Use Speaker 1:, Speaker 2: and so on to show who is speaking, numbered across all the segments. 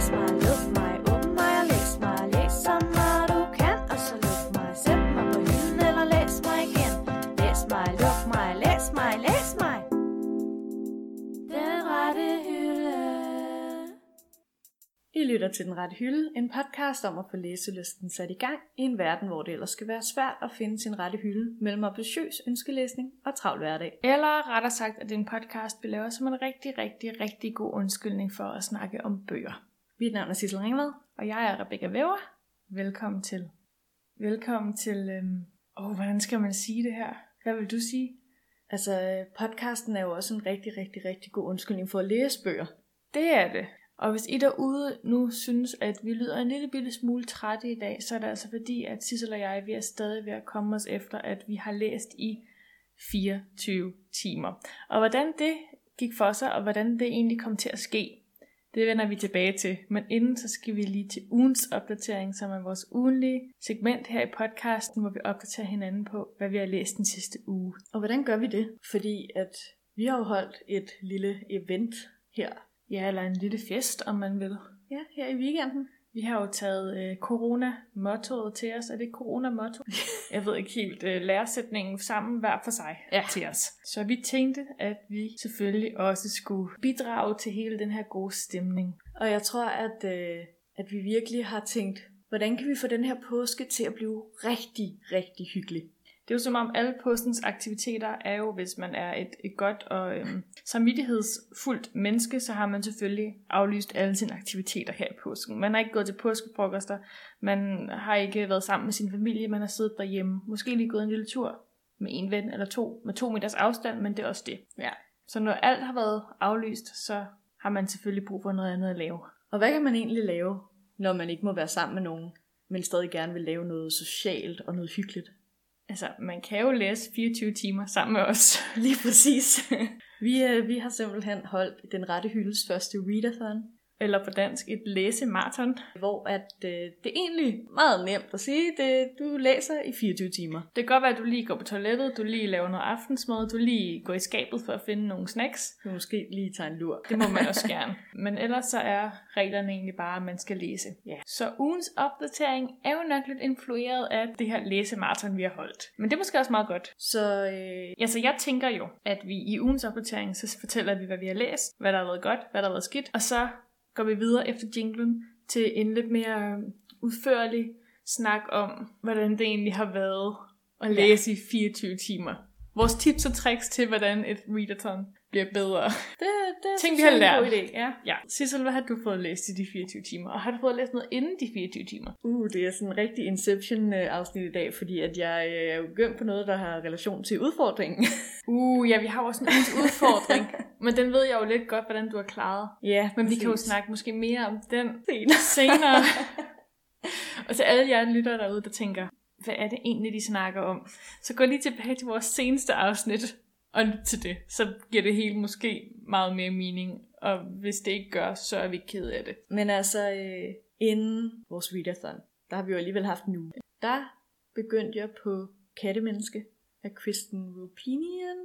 Speaker 1: Læs mig, luk mig, åbn mig og læs mig. Læs så meget du kan, og så luk mig. Sæt mig på hylden eller læs mig igen. Læs mig, luk mig, læs mig, læs mig. Den rette hylde.
Speaker 2: I lytter til Den Rette Hylde, en podcast om at få læselysten sat i gang i en verden, hvor det ellers skal være svært at finde sin rette hylde mellem ambitiøs ønskelæsning og travl hverdag.
Speaker 3: Eller rettere sagt, at det er en podcast, vi laver som en rigtig, rigtig, rigtig god undskyldning for at snakke om bøger.
Speaker 2: Mit navn er Sissel Ringvad.
Speaker 3: Og jeg er Rebecca Væver. Velkommen til. Velkommen til... Øhm... Åh, hvordan skal man sige det her? Hvad vil du sige?
Speaker 2: Altså, podcasten er jo også en rigtig, rigtig, rigtig god undskyldning for at læse bøger.
Speaker 3: Det er det. Og hvis I derude nu synes, at vi lyder en lille bitte smule trætte i dag, så er det altså fordi, at Sissel og jeg vi er stadig ved at komme os efter, at vi har læst i 24 timer. Og hvordan det gik for sig, og hvordan det egentlig kom til at ske, det vender vi tilbage til. Men inden så skal vi lige til ugens opdatering, som er vores ugenlige segment her i podcasten, hvor vi opdaterer hinanden på, hvad vi har læst den sidste uge.
Speaker 2: Og hvordan gør vi det? Fordi at vi har jo holdt et lille event her.
Speaker 3: Ja, eller en lille fest, om man vil.
Speaker 2: Ja, her i weekenden.
Speaker 3: Vi har jo taget øh, corona-mottoet til os. Er det corona-motto? Jeg ved ikke helt. Øh, læresætningen sammen hver for sig
Speaker 2: Ja.
Speaker 3: til os. Så vi tænkte, at vi selvfølgelig også skulle bidrage til hele den her gode stemning.
Speaker 2: Og jeg tror, at, øh, at vi virkelig har tænkt, hvordan kan vi få den her påske til at blive rigtig, rigtig hyggelig?
Speaker 3: Det er jo som om alle påskens aktiviteter er jo, hvis man er et, et godt og øhm, samvittighedsfuldt menneske, så har man selvfølgelig aflyst alle sine aktiviteter her i påsken. Man har ikke gået til påskefrokoster, man har ikke været sammen med sin familie, man har siddet derhjemme. Måske lige gået en lille tur med en ven eller to, med to meters afstand, men det er også det.
Speaker 2: Ja.
Speaker 3: Så når alt har været aflyst, så har man selvfølgelig brug for noget andet at lave.
Speaker 2: Og hvad kan man egentlig lave, når man ikke må være sammen med nogen, men stadig gerne vil lave noget socialt og noget hyggeligt?
Speaker 3: Altså, man kan jo læse 24 timer sammen med os.
Speaker 2: Lige præcis. vi, øh, vi har simpelthen holdt den rette hyldes første readathon,
Speaker 3: eller på dansk et læsemarathon.
Speaker 2: hvor at, øh, det er egentlig meget nemt at sige, det, du læser i 24 timer.
Speaker 3: Det kan godt være, at du lige går på toilettet, du lige laver noget aftensmad, du lige går i skabet for at finde nogle snacks.
Speaker 2: Du måske lige tage en lur.
Speaker 3: Det må man også gerne. Men ellers så er reglerne egentlig bare, at man skal læse.
Speaker 2: Ja.
Speaker 3: Så ugens opdatering er jo nok lidt influeret af det her læsemarathon, vi har holdt. Men det er måske også meget godt.
Speaker 2: Så øh,
Speaker 3: Altså, jeg tænker jo, at vi i ugens opdatering, så fortæller vi, hvad vi har læst, hvad der har været godt, hvad der har været skidt, og så går vi videre efter jinglen til en lidt mere udførlig snak om, hvordan det egentlig har været at
Speaker 2: Ja.
Speaker 3: læse i 24 timer. Vores tips og tricks til, hvordan et readathon bliver bedre.
Speaker 2: det, det
Speaker 3: Ting, vi har
Speaker 2: er en
Speaker 3: lært.
Speaker 2: god idé. Ja.
Speaker 3: Ja, Sissel, hvad har du fået læst i de 24 timer? Og har du fået læst noget inden de 24 timer?
Speaker 2: Uh, det er sådan en rigtig Inception-afsnit i dag, fordi at jeg øh, er jo på noget, der har relation til udfordringen.
Speaker 3: Uh, ja, vi har også en udfordring. men den ved jeg jo lidt godt, hvordan du har klaret.
Speaker 2: ja,
Speaker 3: Men vi kan jo snakke måske mere om den
Speaker 2: senere.
Speaker 3: senere. og til alle jer lyttere derude, der tænker, hvad er det egentlig, de snakker om? Så gå lige tilbage til vores seneste afsnit og til det. Så giver det hele måske meget mere mening. Og hvis det ikke gør, så er vi ked af det.
Speaker 2: Men altså, øh, inden vores readathon, der har vi jo alligevel haft en uge. Der begyndte jeg på Kattemenneske af Kristen Rupinian.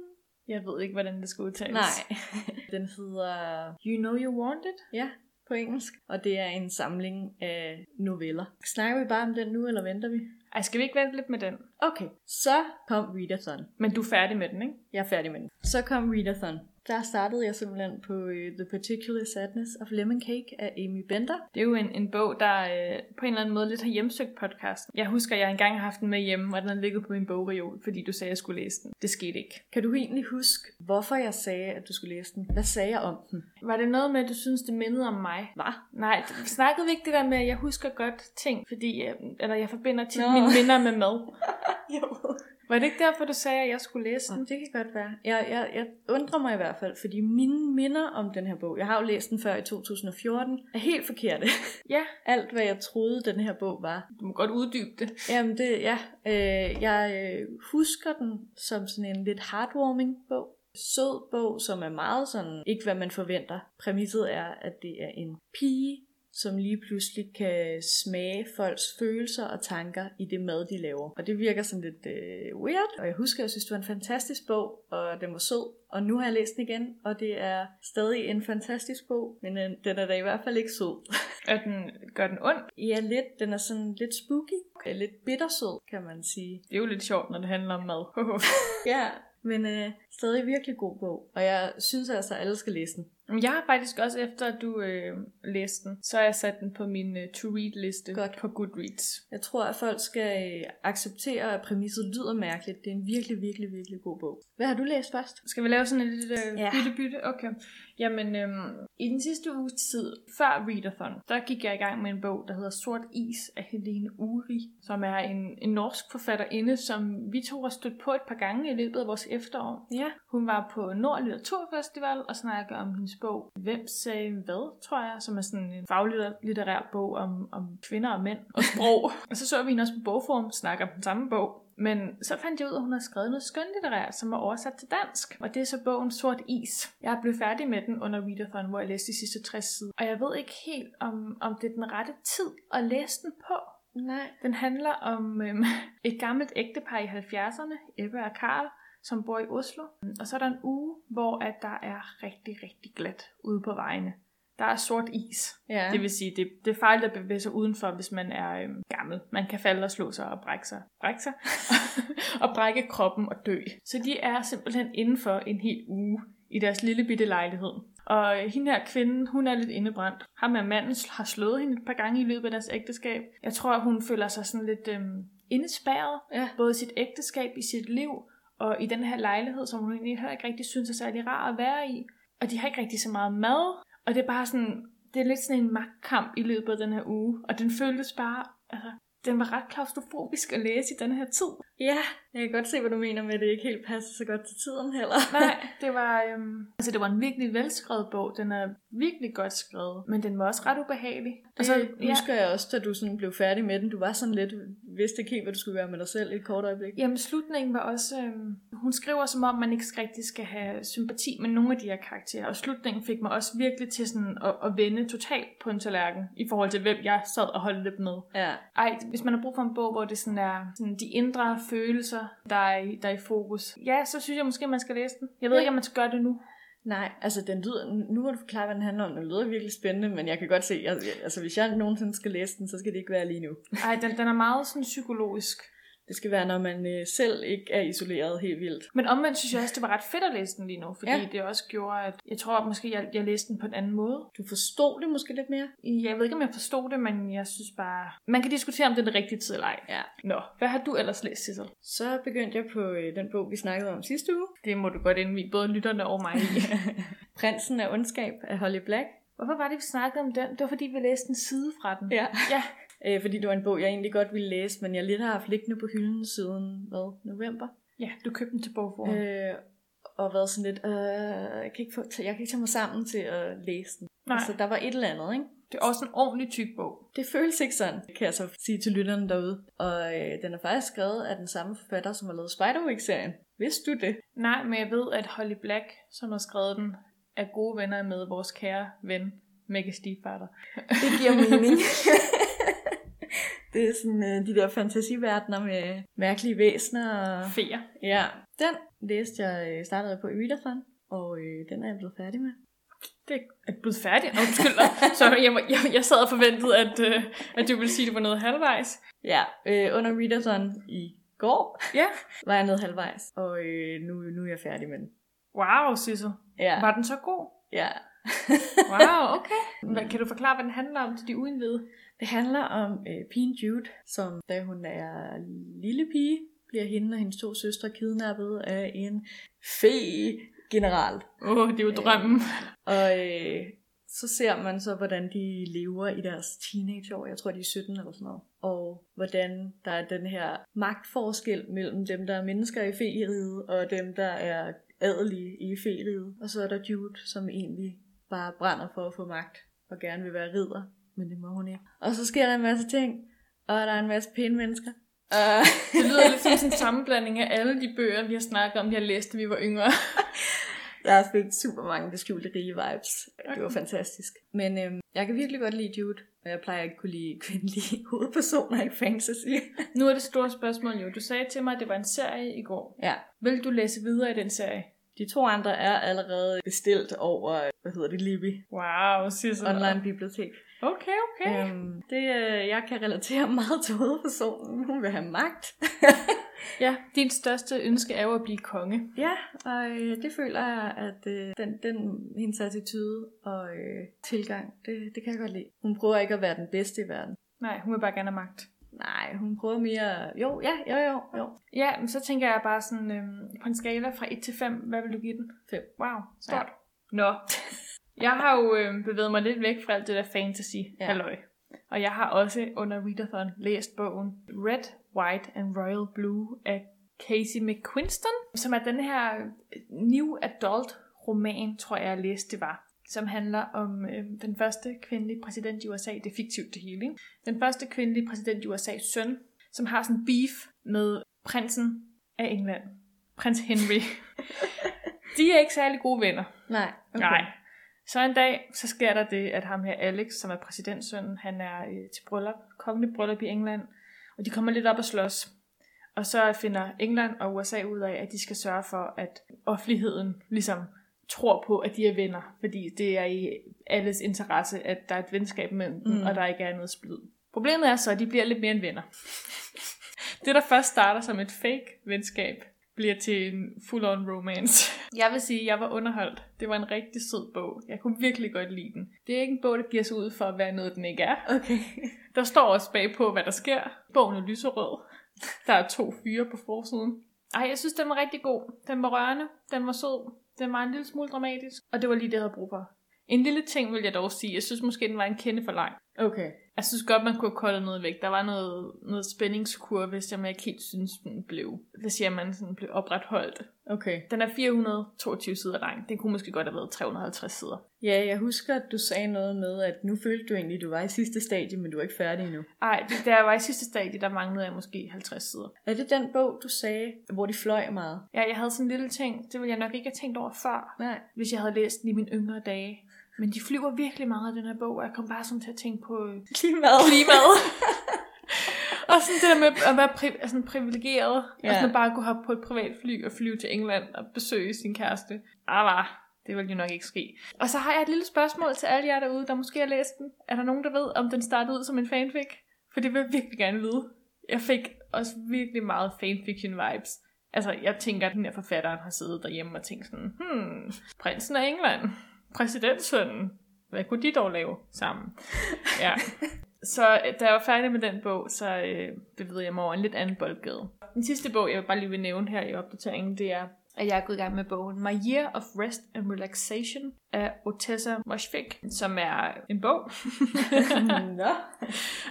Speaker 3: Jeg ved ikke, hvordan det skal udtales.
Speaker 2: Nej, den hedder
Speaker 3: You know you want it?
Speaker 2: Ja, på engelsk. Og det er en samling af noveller. Snakker vi bare om den nu, eller venter vi?
Speaker 3: Ej, skal vi ikke vente lidt med den?
Speaker 2: Okay, så kom Readathon.
Speaker 3: Men du er færdig med den, ikke?
Speaker 2: Jeg er færdig med den. Så kom Readathon. Der startede jeg simpelthen på uh, The Particular Sadness of Lemon Cake af Amy Bender.
Speaker 3: Det er jo en, en bog, der øh, på en eller anden måde lidt har hjemsøgt podcast. Jeg husker, at jeg engang har haft den med hjemme, og den har ligget på min bogreol, fordi du sagde, at jeg skulle læse den. Det skete ikke.
Speaker 2: Kan du egentlig huske, hvorfor jeg sagde, at du skulle læse den? Hvad sagde jeg om den?
Speaker 3: Var det noget med, at du synes, det mindede om mig?
Speaker 2: Hvad?
Speaker 3: Nej, d- snakkede vi ikke det der med, at jeg husker godt ting, fordi øh, eller jeg forbinder tit
Speaker 2: Nå.
Speaker 3: mine minder med mad.
Speaker 2: Jo.
Speaker 3: Var det ikke derfor, du sagde, at jeg skulle læse den?
Speaker 2: det kan godt være. Jeg, jeg, jeg undrer mig i hvert fald, fordi mine minder om den her bog, jeg har jo læst den før i 2014, er helt forkerte.
Speaker 3: Ja,
Speaker 2: Alt, hvad jeg troede, den her bog var.
Speaker 3: du må godt uddybe det.
Speaker 2: Jamen det, ja. Øh, jeg øh, husker den som sådan en lidt heartwarming bog. Sød bog, som er meget sådan, ikke hvad man forventer. Præmisset er, at det er en pige, som lige pludselig kan smage folks følelser og tanker i det mad, de laver. Og det virker sådan lidt øh, weird, og jeg husker, jeg synes, det var en fantastisk bog, og den var sød, og nu har jeg læst den igen, og det er stadig en fantastisk bog, men øh, den er da i hvert fald ikke sød.
Speaker 3: Er den, gør den ondt?
Speaker 2: ja, lidt, den er sådan lidt spooky, lidt bittersød, kan man sige.
Speaker 3: Det er jo lidt sjovt, når det handler om mad.
Speaker 2: Ja, men øh, stadig virkelig god bog, og jeg synes altså, at alle skal læse den.
Speaker 3: Jeg har faktisk også, efter at du øh, læste den, så har jeg sat den på min øh, to-read-liste
Speaker 2: Godt.
Speaker 3: på Goodreads.
Speaker 2: Jeg tror, at folk skal øh, acceptere, at præmisset lyder mærkeligt. Det er en virkelig, virkelig, virkelig god bog. Hvad har du læst først?
Speaker 3: Skal vi lave sådan et lille øh,
Speaker 2: Ja.
Speaker 3: bytte-bytte? Okay. Jamen, øhm, i den sidste uges tid, før Readathon, der gik jeg i gang med en bog, der hedder Sort Is af Helene Uri, som er en, en norsk forfatterinde, som vi to har stødt på et par gange i løbet af vores efterår.
Speaker 2: Ja.
Speaker 3: Hun var på Nord Litteraturfestival og snakkede om hendes bog Hvem sagde hvad, tror jeg, som er sådan en faglitterær bog om, om kvinder og mænd og sprog. og så så vi hende også på bogform snakke om den samme bog. Men så fandt jeg ud af, at hun har skrevet noget skønlitterært, som var oversat til dansk. Og det er så bogen Sort Is. Jeg er blevet færdig med den under Readathon, hvor jeg læste de sidste 60 sider. Og jeg ved ikke helt, om, om det er den rette tid at læse den på.
Speaker 2: Nej.
Speaker 3: Den handler om øhm, et gammelt ægtepar i 70'erne, Ebbe og Karl, som bor i Oslo. Og så er der en uge, hvor at der er rigtig, rigtig glat ude på vejene. Der er sort is.
Speaker 2: Ja.
Speaker 3: Det vil sige, det, det er farligt at bevæge sig udenfor, hvis man er øhm, gammel. Man kan falde og slå sig og brække sig. Brække sig? og brække kroppen og dø. Så de er simpelthen indenfor en hel uge i deres lille bitte lejlighed. Og øh, hende her kvinde, hun er lidt indebrændt. Ham med manden har slået hende et par gange i løbet af deres ægteskab. Jeg tror, hun føler sig sådan lidt øhm, indespærret.
Speaker 2: Ja.
Speaker 3: Både i sit ægteskab, i sit liv, og i den her lejlighed, som hun egentlig heller ikke rigtig synes er særlig rar at være i. Og de har ikke rigtig så meget mad. Og det er bare sådan, det er lidt sådan en magtkamp i løbet af den her uge. Og den føltes bare, altså, den var ret klaustrofobisk at læse i den her tid.
Speaker 2: Ja, jeg kan godt se, hvad du mener med, at det ikke helt passer så godt til tiden heller.
Speaker 3: Nej, det var, øhm, altså det var en virkelig velskrevet bog. Den er virkelig godt skrevet, men den var også ret ubehagelig.
Speaker 2: Og så
Speaker 3: ja,
Speaker 2: husker jeg også, da du sådan blev færdig med den, du var sådan lidt, vidste ikke helt, hvad du skulle gøre med dig selv i et kort øjeblik.
Speaker 3: Jamen slutningen var også, øhm, hun skriver som om, man ikke rigtig skal have sympati med nogle af de her karakterer. Og slutningen fik mig også virkelig til sådan at, at vende totalt på en tallerken, i forhold til hvem jeg sad og holdt lidt med.
Speaker 2: Ja.
Speaker 3: Ej, hvis man har brug for en bog, hvor det sådan er sådan de indre følelser, der er, i, der er i fokus, ja, så synes jeg måske, man skal læse den. Jeg ved
Speaker 2: Ja.
Speaker 3: ikke, om man skal gøre det nu.
Speaker 2: Nej, altså den lyder, nu må du forklare, hvad den handler om. Den lyder virkelig spændende, men jeg kan godt se, at altså, hvis jeg nogensinde skal læse den, så skal det ikke være lige nu.
Speaker 3: Ej, den, den er meget sådan psykologisk.
Speaker 2: Det skal være, når man øh, selv ikke er isoleret helt vildt.
Speaker 3: Men omvendt synes jeg også, det var ret fedt at læse den lige nu, fordi
Speaker 2: Ja.
Speaker 3: det også gjorde, at jeg tror at måske, jeg, jeg læste den på en anden måde.
Speaker 2: Du forstod det måske lidt mere?
Speaker 3: Jeg ved ikke, om jeg forstod det, men jeg synes bare... Man kan diskutere, om det er den rigtige tid eller ej.
Speaker 2: Ja.
Speaker 3: Nå, hvad har du ellers læst, Sissel?
Speaker 2: Så begyndte jeg på øh, den bog, vi snakkede om sidste uge.
Speaker 3: Det må du godt indvige både lytterne og mig i.
Speaker 2: Prinsen af ondskab af Holly Black.
Speaker 3: Hvorfor var det, vi snakkede om den? Det var, fordi vi læste en side fra den.
Speaker 2: Ja.
Speaker 3: Ja,
Speaker 2: Øh, fordi det var en bog, jeg egentlig godt ville læse, men jeg lidt har haft liggende på hylden siden, hvad, november?
Speaker 3: ja du købte den til bogform.
Speaker 2: Øh, og været sådan lidt, øh, jeg, kan ikke få, jeg kan ikke tage mig sammen til at læse den.
Speaker 3: Nej.
Speaker 2: Altså, der var et eller andet, ikke?
Speaker 3: Det er også en ordentlig tyk bog.
Speaker 2: Det føles ikke sådan, kan jeg så sige til lytterne derude. Og øh, den er faktisk skrevet af den samme forfatter, som har lavet Spiderwick-serien. Vidste du det?
Speaker 3: Nej, men jeg ved, at Holly Black, som har skrevet den, er gode venner med vores kære ven, Maggie Stiefvater.
Speaker 2: Det giver mening. det er sådan øh, de der fantasiverdener med mærkelige væsener. Og...
Speaker 3: Feer.
Speaker 2: Ja, den læste jeg, øh, startede jeg på i Readathon, og øh, den er jeg blevet færdig med.
Speaker 3: Det er blevet færdigt. Undskyld. Sorry, jeg, jeg, jeg sad og forventede, at, øh, at du ville sige, at det var noget halvvejs.
Speaker 2: Ja, øh, under Readathon i går
Speaker 3: Ja.
Speaker 2: var jeg nede halvvejs, og øh, nu, nu er jeg færdig med den.
Speaker 3: Wow, Sissel.
Speaker 2: Ja,
Speaker 3: Var den så god?
Speaker 2: ja.
Speaker 3: Wow, okay. Hvad, kan du forklare, hvad den handler om til de uindvidede?
Speaker 2: Det handler om øh, pigen Jude, som da hun er lille pige, bliver hende og hendes to søstre kidnappet af en fe-general.
Speaker 3: Åh, oh, det er jo drømmen.
Speaker 2: Og øh, så ser man så, hvordan de lever i deres teenageår. Jeg tror, de er 17 eller sådan noget. Og hvordan der er den her magtforskel mellem dem, der er mennesker i feriet, og dem, der er adelige i feriet. Og så er der Jude, som egentlig bare brænder for at få magt, og gerne vil være ridder, men det må hun ikke. Og så sker der en masse ting, og der er en masse pæne mennesker. Uh,
Speaker 3: Det lyder lidt som sådan en sammenblanding af alle de bøger, vi har snakket om, vi har læst, da vi var yngre.
Speaker 2: Jeg fik super mange beskjulte rige vibes. Det var fantastisk. Men øhm, jeg kan virkelig godt lide Jude, og jeg plejer ikke at kunne lide kvindelige hovedpersoner i fantasy.
Speaker 3: Nu er det store spørgsmål jo. Du sagde til mig, at det var en serie i går.
Speaker 2: ja,
Speaker 3: Vil du læse videre i den serie?
Speaker 2: De to andre er allerede bestilt over, hvad hedder det, Libby.
Speaker 3: Wow, Sissel.
Speaker 2: Online bibliotek.
Speaker 3: Okay, okay.
Speaker 2: Øhm, det, øh, jeg kan relatere meget til hovedpersonen. Hun vil have magt.
Speaker 3: Ja, din største ønske er jo at blive konge.
Speaker 2: Ja, og øh, det føler jeg, at øh, den, den, hendes attitude og øh, tilgang, det, det kan jeg godt lide. Hun prøver ikke at være den bedste i verden.
Speaker 3: Nej, hun vil bare gerne have magt.
Speaker 2: Nej, hun prøver mere... Jo, ja, jo, jo, jo.
Speaker 3: Ja, men så tænker jeg bare sådan, øhm, på en skala fra 1 til 5, hvad vil du give den?
Speaker 2: Fem.
Speaker 3: Wow, stort. Ja. Nå, jeg har jo øhm, bevæget mig lidt væk fra alt det der fantasy
Speaker 2: Ja.
Speaker 3: halløj. Og jeg har også under Readathon læst bogen Red, White and Royal Blue af Casey McQuiston, som er den her new adult roman, tror jeg, jeg læste det var som handler om øh, den første kvindelige præsident i USA. Det er fiktivt det hele, ikke? Den første kvindelige præsident i USA's søn, som har sådan beef med prinsen af England. Prins Henry. De er ikke særlig gode venner.
Speaker 2: Nej,
Speaker 3: Okay. Nej. Så en dag, så sker der det, at ham her Alex, som er præsidentsønnen, han er øh, til bryllup, kongelig bryllup i England, og de kommer lidt op og slås. Og så finder England og USA ud af, at de skal sørge for, at offentligheden ligesom tror på, at de er venner, fordi det er i alles interesse, at der er et venskab mellem dem,
Speaker 2: Mm.
Speaker 3: og der ikke er noget splid. Problemet er så, at de bliver lidt mere end venner. det, der først starter som et fake venskab, bliver til en full-on romance. Jeg vil sige, at jeg var underholdt. Det var en rigtig sød bog. Jeg kunne virkelig godt lide den. Det er ikke en bog, der giver sig ud for at være noget, den ikke er.
Speaker 2: Okay.
Speaker 3: Der står også bagpå, hvad der sker. Bogen er lyserød. Der er to fyre på forsiden. Ej, jeg synes, den var rigtig god. Den var rørende. Den var sød. Den var en lille smule dramatisk. Og det var lige det, jeg havde brug for. En lille ting vil jeg dog sige. Jeg synes måske, den var en kende for lang.
Speaker 2: Okay.
Speaker 3: Jeg synes godt, man kunne have koldet noget væk. Der var noget, noget spændingskurve, som jeg ikke helt synes, den blev, hvad siger man, sådan blev opretholdt.
Speaker 2: Okay.
Speaker 3: Den er 422 sider lang. Den kunne måske godt have været 350 sider.
Speaker 2: Ja, jeg husker, at du sagde noget med, at nu følte du egentlig, at du var i sidste stadie, men du er ikke færdig endnu.
Speaker 3: Ej, det, da jeg var i sidste stadie, der manglede jeg måske 50 sider.
Speaker 2: Er det den bog, du sagde, hvor de fløj meget?
Speaker 3: Ja, jeg havde sådan en lille ting, det ville jeg nok ikke have tænkt over før,
Speaker 2: Nej.
Speaker 3: hvis jeg havde læst den i mine yngre dage. Men de flyver virkelig meget i den her bog, og jeg kom bare sådan til at tænke på øh,
Speaker 2: Klimaet.
Speaker 3: klimaet. og sådan det der med at være pri- altså sådan privilegeret, ja. Og sådan at bare kunne hoppe på et privat fly og flyve til England og besøge sin kæreste. Ah. Det vil jo nok ikke ske. Og så har jeg et lille spørgsmål til alle jer derude, der måske har læst den. Er der nogen, der ved, om den startede ud som en fanfic? For det vil jeg virkelig gerne vide. Jeg fik også virkelig meget fanfiction vibes. Altså, jeg tænker, at den her forfatteren har siddet derhjemme og tænkt sådan, hmm, prinsen af England, præsidentsønnen, hvad kunne de dog lave sammen? Ja. Så øh, da jeg var færdig med den bog, så øh, bevægede jeg mig over en lidt anden boldgade. Den sidste bog, jeg bare lige vil nævne her i opdateringen, det er, at jeg er gået i gang med bogen My Year of Rest and Relaxation af Otessa Moshfik, som er en bog.
Speaker 2: Nå.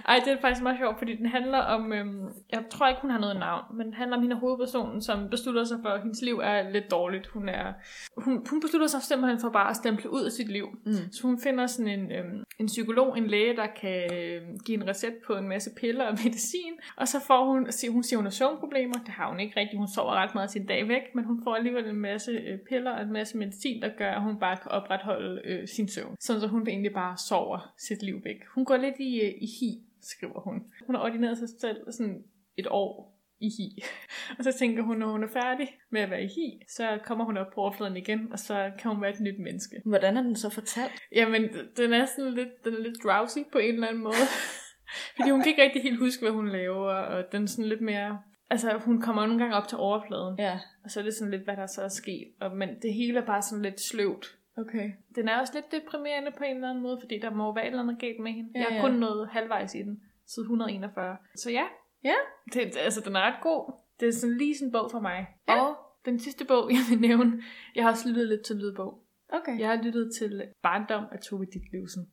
Speaker 3: Ej, det er faktisk meget sjovt, fordi den handler om, øhm, jeg tror ikke, hun har noget navn, men den handler om hende hovedpersonen, som beslutter sig for, at hendes liv er lidt dårligt. Hun, er, hun, hun beslutter sig simpelthen for bare at stemple ud af sit liv.
Speaker 2: Mm.
Speaker 3: Så hun finder sådan en, øhm, en psykolog, en læge, der kan øhm, give en recept på en masse piller og medicin, og så får hun, hun siger, hun har søvnproblemer. Det har hun ikke rigtigt. Hun sover ret meget sin dag væk, men hun får alligevel en masse øh, piller og en masse medicin, der gør, at hun bare kan opretholde øh, sin søvn. Sådan så hun egentlig bare sover sit liv væk. Hun går lidt i, øh, i hi, skriver hun. Hun har ordineret sig selv sådan et år i hi. Og så tænker hun, når hun er færdig med at være i hi, så kommer hun op på overfladen igen, og så kan hun være et nyt menneske.
Speaker 2: Hvordan er den så fortalt?
Speaker 3: Jamen, den er sådan lidt, den er lidt drowsy på en eller anden måde. Fordi hun kan ikke rigtig helt huske, hvad hun laver, og den er sådan lidt mere... Altså, hun kommer nogle gange op til overfladen,
Speaker 2: Ja.
Speaker 3: og så er det sådan lidt, hvad der så er sket. Og, men det hele er bare sådan lidt sløvt.
Speaker 2: Okay.
Speaker 3: Den er også lidt deprimerende på en eller anden måde, fordi der må være et eller andet galt med hende.
Speaker 2: Ja,
Speaker 3: jeg har
Speaker 2: ja.
Speaker 3: kun nået halvvejs i den, side 141. Så ja,
Speaker 2: Ja.
Speaker 3: det, altså, den er ret god. Det er sådan lige sådan en bog for mig.
Speaker 2: Ja.
Speaker 3: Og den sidste bog, jeg vil nævne, jeg har også lyttet lidt til lydbog.
Speaker 2: Okay.
Speaker 3: Jeg har lyttet til Barndom af Tove Ditlevsen,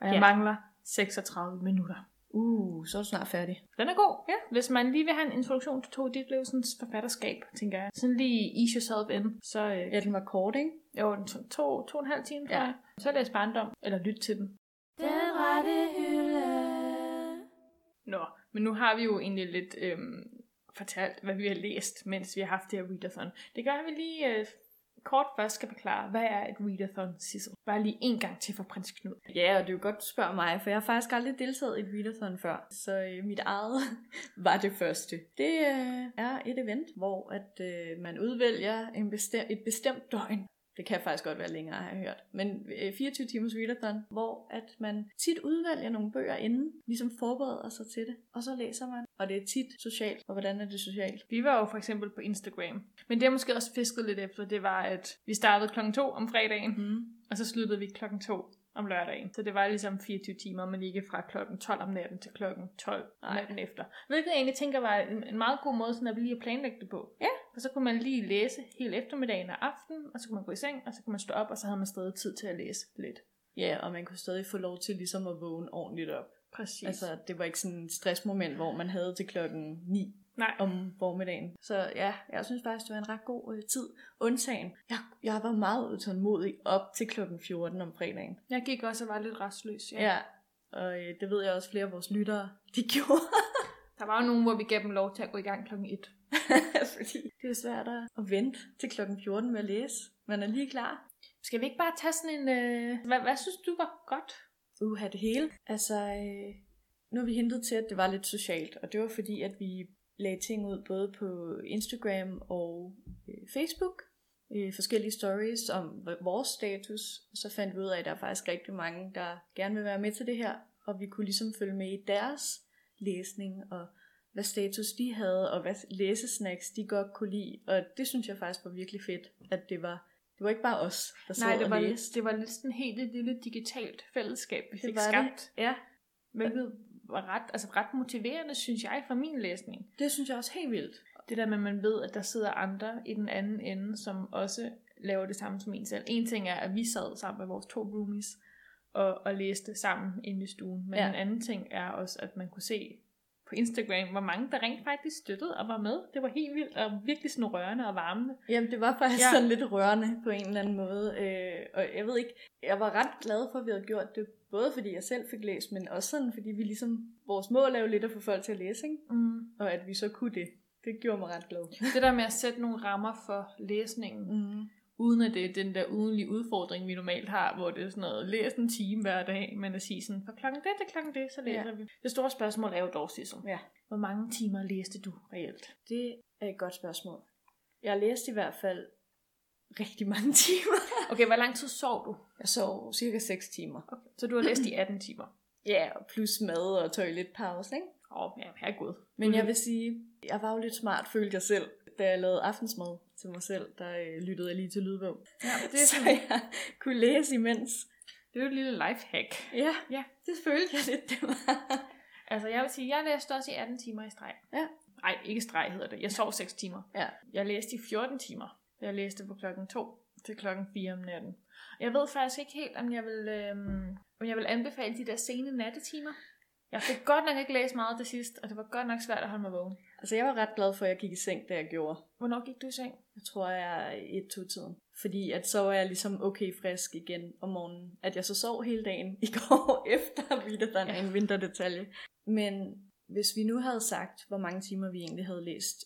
Speaker 3: og jeg
Speaker 2: Ja.
Speaker 3: mangler 36 minutter.
Speaker 2: Uh, så er du snart færdig.
Speaker 3: Den er god. Ja. Hvis man lige vil have en introduktion til Tove Ditlevsens forfatterskab, tænker jeg, sådan lige ease yourself in, så øh,
Speaker 2: Ja, den var kort, ikke?
Speaker 3: jo, den to, to, to og en halv time, tror
Speaker 2: Ja.
Speaker 3: jeg. Så læs Barndom, eller lyt til den.
Speaker 1: Den rette hylde.
Speaker 3: Nå, men nu har vi jo egentlig lidt øhm, fortalt, hvad vi har læst, mens vi har haft det her readathon. Det gør, vi lige øh, kort først skal forklare, hvad er et readathon, Sissel? Bare lige en gang til for prins Knud.
Speaker 2: Ja, og det er jo godt, du spørger mig, for jeg har faktisk aldrig deltaget i et readathon før. Så øh, mit eget var det første. Det øh, er et event, hvor at øh, man udvælger en bestem- et bestemt døgn. Det kan faktisk godt være længere, har jeg hørt. Men øh, 24 timers readathon, hvor at man tit udvælger nogle bøger inden, ligesom forbereder sig til det, og så læser man. Og det er tit socialt. Og hvordan er det socialt?
Speaker 3: Vi var jo for eksempel på Instagram. Men det jeg måske også fisket lidt efter, det var, at vi startede klokken 2 om fredagen,
Speaker 2: Mm.
Speaker 3: og så sluttede vi klokken 2 om lørdagen. Så det var ligesom 24 timer, men ikke fra klokken 12 om natten til klokken 12
Speaker 2: Nej.
Speaker 3: natten efter. Hvilket jeg egentlig tænker var en, en meget god måde sådan at lige at planlægge det på.
Speaker 2: Ja.
Speaker 3: For så kunne man lige læse hele eftermiddagen og aftenen, og så kunne man gå i seng, og så kunne man stå op, og så havde man stadig tid til at læse lidt.
Speaker 2: Ja, og man kunne stadig få lov til ligesom at vågne ordentligt op.
Speaker 3: Præcis.
Speaker 2: Altså, det var ikke sådan et stressmoment, hvor man havde til klokken 9
Speaker 3: Nej.
Speaker 2: om formiddagen. Så ja, jeg synes faktisk, det var en ret god øh, tid. Undtagen, jeg, jeg var meget utålmodig op til klokken 14 om fredagen.
Speaker 3: Jeg gik også og var lidt restløs.
Speaker 2: Ja, ja og øh, det ved jeg også flere af vores lyttere, de gjorde.
Speaker 3: Der var jo nogen, hvor vi gav dem lov til at gå i gang klokken 1.
Speaker 2: Fordi det er svært at vente til klokken 14 med at læse. Man er lige klar.
Speaker 3: Skal vi ikke bare tage sådan en... Øh... Hvad, hvad synes du var godt?
Speaker 2: Uha, det hele. Altså, øh, nu har vi hentet til, at det var lidt socialt, og det var fordi, at vi lagde ting ud både på Instagram og øh, Facebook, øh, forskellige stories om vores status, og så fandt vi ud af, at der er faktisk rigtig mange, der gerne vil være med til det her, og vi kunne ligesom følge med i deres læsning, og hvad status de havde, og hvad læsesnacks de godt kunne lide, og det synes jeg faktisk var virkelig fedt, at det var, det var ikke bare os, der sad
Speaker 3: Nej, det
Speaker 2: og
Speaker 3: var,
Speaker 2: læste.
Speaker 3: det var sådan helt et lille digitalt fællesskab, vi fik skabt.
Speaker 2: det. Ja,
Speaker 3: Hvilket var ret, altså ret motiverende, synes jeg, for min læsning.
Speaker 2: det synes jeg også helt vildt.
Speaker 3: Det der med, at man ved, at der sidder andre i den anden ende, som også laver det samme som en selv. En ting er, at vi sad sammen med vores to roomies og, og læste sammen inde i stuen. Men
Speaker 2: Ja.
Speaker 3: en anden ting er også, at man kunne se på Instagram, hvor mange der rent faktisk støttede og var med. Det var helt vildt og virkelig sådan rørende og varmende.
Speaker 2: Jamen, det var faktisk. Ja. sådan lidt rørende på en eller anden måde. Øh, og jeg ved ikke, jeg var ret glad for, at vi havde gjort det. Både fordi jeg selv fik læst, men også sådan, fordi vi ligesom, vores mål er jo lidt at få folk til at læse, ikke?
Speaker 3: Mm.
Speaker 2: Og at vi så kunne det. Det gjorde mig ret glad.
Speaker 3: Det der med at sætte nogle rammer for læsningen,
Speaker 2: Mm.
Speaker 3: uden at det er den der ugenlige udfordring, vi normalt har, hvor det er sådan noget, læs en time hver dag, men at sige sådan, fra klokken det til klokken det, så læser
Speaker 2: Ja.
Speaker 3: vi. Det store spørgsmål er jo dog, Sissel.
Speaker 2: Ja.
Speaker 3: Hvor mange timer læste du reelt?
Speaker 2: Det er et godt spørgsmål. Jeg har læst i hvert fald rigtig mange timer.
Speaker 3: Okay, hvor lang tid sov du?
Speaker 2: Jeg sov cirka 6 timer.
Speaker 3: Okay. Så du har læst i 18 timer?
Speaker 2: Ja, og plus mad og toiletpause, ikke?
Speaker 3: Åh, oh, ja, herregud.
Speaker 2: Men jeg vil sige, jeg var jo lidt smart, følte jeg selv, da jeg lavede aftensmad til mig selv, der øh, lyttede jeg lige til lydbog.
Speaker 3: Ja, det er,
Speaker 2: så jeg kunne læse imens.
Speaker 3: det er jo et lille lifehack.
Speaker 2: Ja,
Speaker 3: Ja.
Speaker 2: det følte jeg lidt, det var.
Speaker 3: Altså, jeg vil sige, jeg læste også i 18 timer i streg.
Speaker 2: Ja.
Speaker 3: Nej, ikke streg hedder det. Jeg sov 6 timer.
Speaker 2: Ja.
Speaker 3: Jeg læste i 14 timer. Jeg læste fra klokken 2 til klokken 4 om natten. Jeg ved faktisk ikke helt, om jeg vil, øhm, om jeg vil anbefale de der sene nattetimer. Jeg fik godt nok ikke læst meget til sidst, og det var godt nok svært at holde mig vågen.
Speaker 2: Altså, jeg var ret glad for, at jeg gik i seng, da jeg gjorde.
Speaker 3: Hvornår gik du i seng?
Speaker 2: Jeg tror, jeg er et to tiden Fordi at så var jeg ligesom okay frisk igen om morgenen. At jeg så sov hele dagen i går efter er
Speaker 3: Ja.
Speaker 2: en vinterdetalje. Men hvis vi nu havde sagt, hvor mange timer vi egentlig havde læst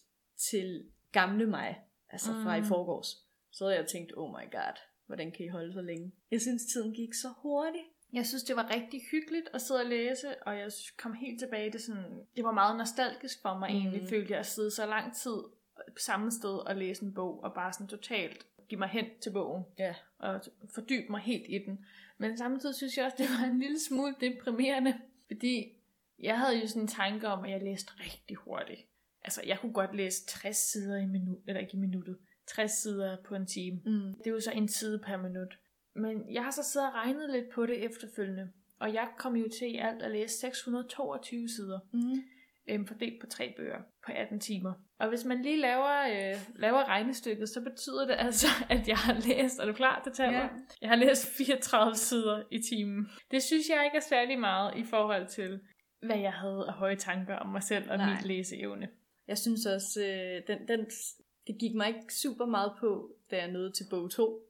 Speaker 2: til gamle mig, altså fra i
Speaker 3: Mm.
Speaker 2: forgårs, så havde jeg tænkt, oh my god, hvordan kan I holde så længe? Jeg synes, tiden gik så hurtigt.
Speaker 3: Jeg synes, det var rigtig hyggeligt at sidde og læse, og jeg kom helt tilbage til sådan... Det var meget nostalgisk for mig
Speaker 2: Mm.
Speaker 3: egentlig, følte jeg, at sidde så lang tid på samme sted og læse en bog, og bare sådan totalt give mig hen til bogen,
Speaker 2: Ja.
Speaker 3: og fordybe mig helt i den. Men samtidig synes jeg også, det var en lille smule deprimerende, fordi jeg havde jo sådan en tanke om, at jeg læste rigtig hurtigt. Altså, jeg kunne godt læse 60 sider i minut, eller ikke i minuttet, 60 sider på en time.
Speaker 2: Mm.
Speaker 3: Det er jo så en side per minut. Men jeg har så siddet og regnet lidt på det efterfølgende. Og jeg kom jo til i alt at læse 622 sider,
Speaker 2: Mm.
Speaker 3: øhm, fordelt på tre bøger på 18 timer. Og hvis man lige laver, øh, laver regnestykket, så betyder det altså, at jeg har læst, er du klar til tallet?
Speaker 2: Ja.
Speaker 3: Jeg har læst 34 sider i timen. Det synes jeg ikke er særlig meget i forhold til, hvad jeg havde af høje tanker om mig selv og
Speaker 2: Nej.
Speaker 3: mit læseevne.
Speaker 2: Jeg synes også, øh, den, den, det gik mig ikke super meget på, da jeg nåede til bog 2.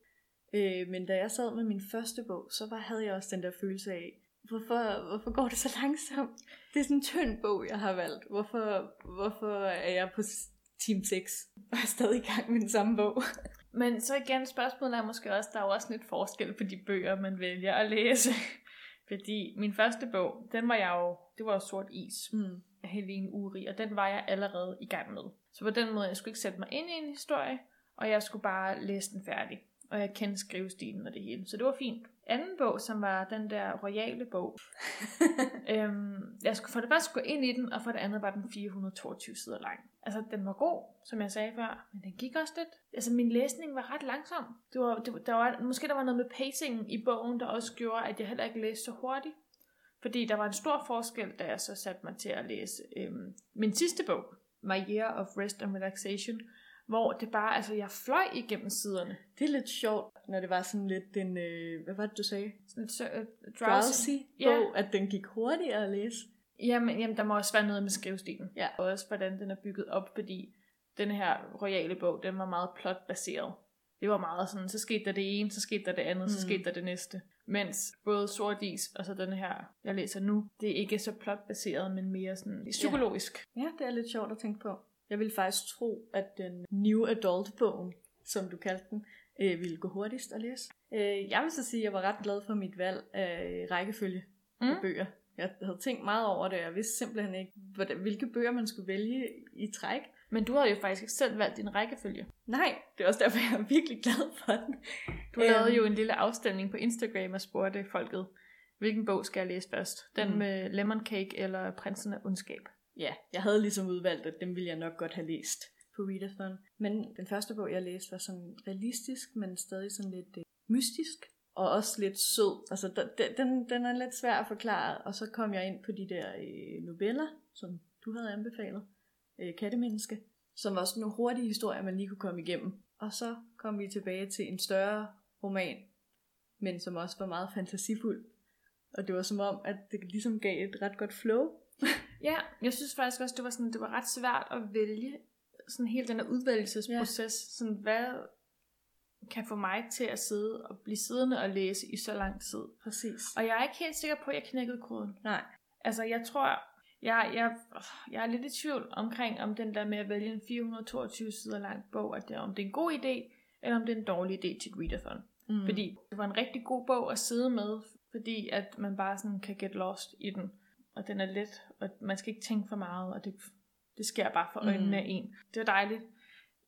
Speaker 2: Øh, men da jeg sad med min første bog, så var, havde jeg også den der følelse af, hvorfor, hvorfor går det så langsomt? Det er sådan en tynd bog, jeg har valgt. Hvorfor, hvorfor er jeg på time 6 og er stadig i gang med den samme bog?
Speaker 3: Men så igen, spørgsmålet er måske også, der er jo også lidt forskel på de bøger, man vælger at læse. Fordi min første bog, den var jeg jo, det var jo Sort Is
Speaker 2: Mm.
Speaker 3: Helene Uri, og den var jeg allerede i gang med. Så på den måde, jeg skulle ikke sætte mig ind i en historie, og jeg skulle bare læse den færdig. Og jeg kendte skrivestilen og det hele, så det var fint. Anden bog, som var den der royale bog, øhm, jeg skulle for det første gå ind i den, og for det andet var den 422 sider lang. Altså, den var god, som jeg sagde før, men den gik også lidt. Altså, min læsning var ret langsom. Det var, det, der var, måske der var noget med pacingen i bogen, der også gjorde, at jeg heller ikke læste så hurtigt. Fordi der var en stor forskel, da jeg så satte mig til at læse øhm, min sidste bog, My Year of Rest and Relaxation, hvor det bare, altså jeg fløj igennem siderne.
Speaker 2: Det er lidt sjovt, når det var sådan lidt en, øh, hvad var det, du sagde?
Speaker 3: Sådan sø- øh,
Speaker 2: Drowsy
Speaker 3: Ja.
Speaker 2: bog, at den gik hurtigere at læse.
Speaker 3: Jamen, jamen, der må også være noget med skrivestilen.
Speaker 2: Ja.
Speaker 3: Og også, hvordan den er bygget op, fordi den her royale bog, den var meget plotbaseret. Det var meget sådan, så skete der det ene, så skete der det andet, mm. så skete der det næste. Mens både Sort Is og så den her, jeg læser nu, det er ikke så plotbaseret, men mere sådan psykologisk.
Speaker 2: Ja, det er lidt sjovt at tænke på. Jeg ville faktisk tro, at den New Adult-bogen, som du kaldte den, øh, ville gå hurtigst at læse. Øh, jeg vil så sige, at jeg var ret glad for mit valg af rækkefølge
Speaker 3: Mm.
Speaker 2: af bøger. Jeg havde tænkt meget over det, og jeg vidste simpelthen ikke, hvordan, hvilke bøger man skulle vælge i træk.
Speaker 3: Men du havde jo faktisk ikke selv valgt din rækkefølge.
Speaker 2: Nej, det er også derfor, jeg er virkelig glad for den.
Speaker 3: Du
Speaker 2: Øhm.
Speaker 3: lavede jo en lille afstemning på Instagram og spurgte folket, hvilken bog skal jeg læse først? Den
Speaker 2: Mm.
Speaker 3: med Lemon Cake eller Prinsen af Ondskab?
Speaker 2: Ja, jeg havde ligesom udvalgt, at dem ville jeg nok godt have læst på Readathon. Men den første bog, jeg læste, var sådan realistisk, men stadig sådan lidt øh, mystisk. Og også lidt sød. Altså, den, den, den er lidt svær at forklare. Og så kom jeg ind på de der øh, noveller, som du havde anbefalet. Øh, Kattemenneske. Som var sådan nogle hurtige historier, man lige kunne komme igennem. Og så kom vi tilbage til en større roman, men som også var meget fantasifuld. Og det var som om, at det ligesom gav et ret godt flow.
Speaker 3: Ja, jeg synes faktisk også, det var, sådan, det var ret svært at vælge sådan hele den her udvælgelsesproces. Ja. Sådan, hvad kan få mig til at sidde og blive siddende og læse i så lang tid.
Speaker 2: Præcis.
Speaker 3: Og jeg er ikke helt sikker på, at jeg knækkede koden.
Speaker 2: Nej.
Speaker 3: Altså, jeg tror, jeg, jeg, jeg er lidt i tvivl omkring, om den der med at vælge en 422 sider lang bog, at det, om det er en god idé, eller om det er en dårlig idé til et readathon.
Speaker 2: Mm.
Speaker 3: Fordi det var en rigtig god bog at sidde med, fordi at man bare sådan kan get lost i den. Og den er let, og man skal ikke tænke for meget, og det, det sker bare for øjnene
Speaker 2: Mm.
Speaker 3: af en. Det er dejligt.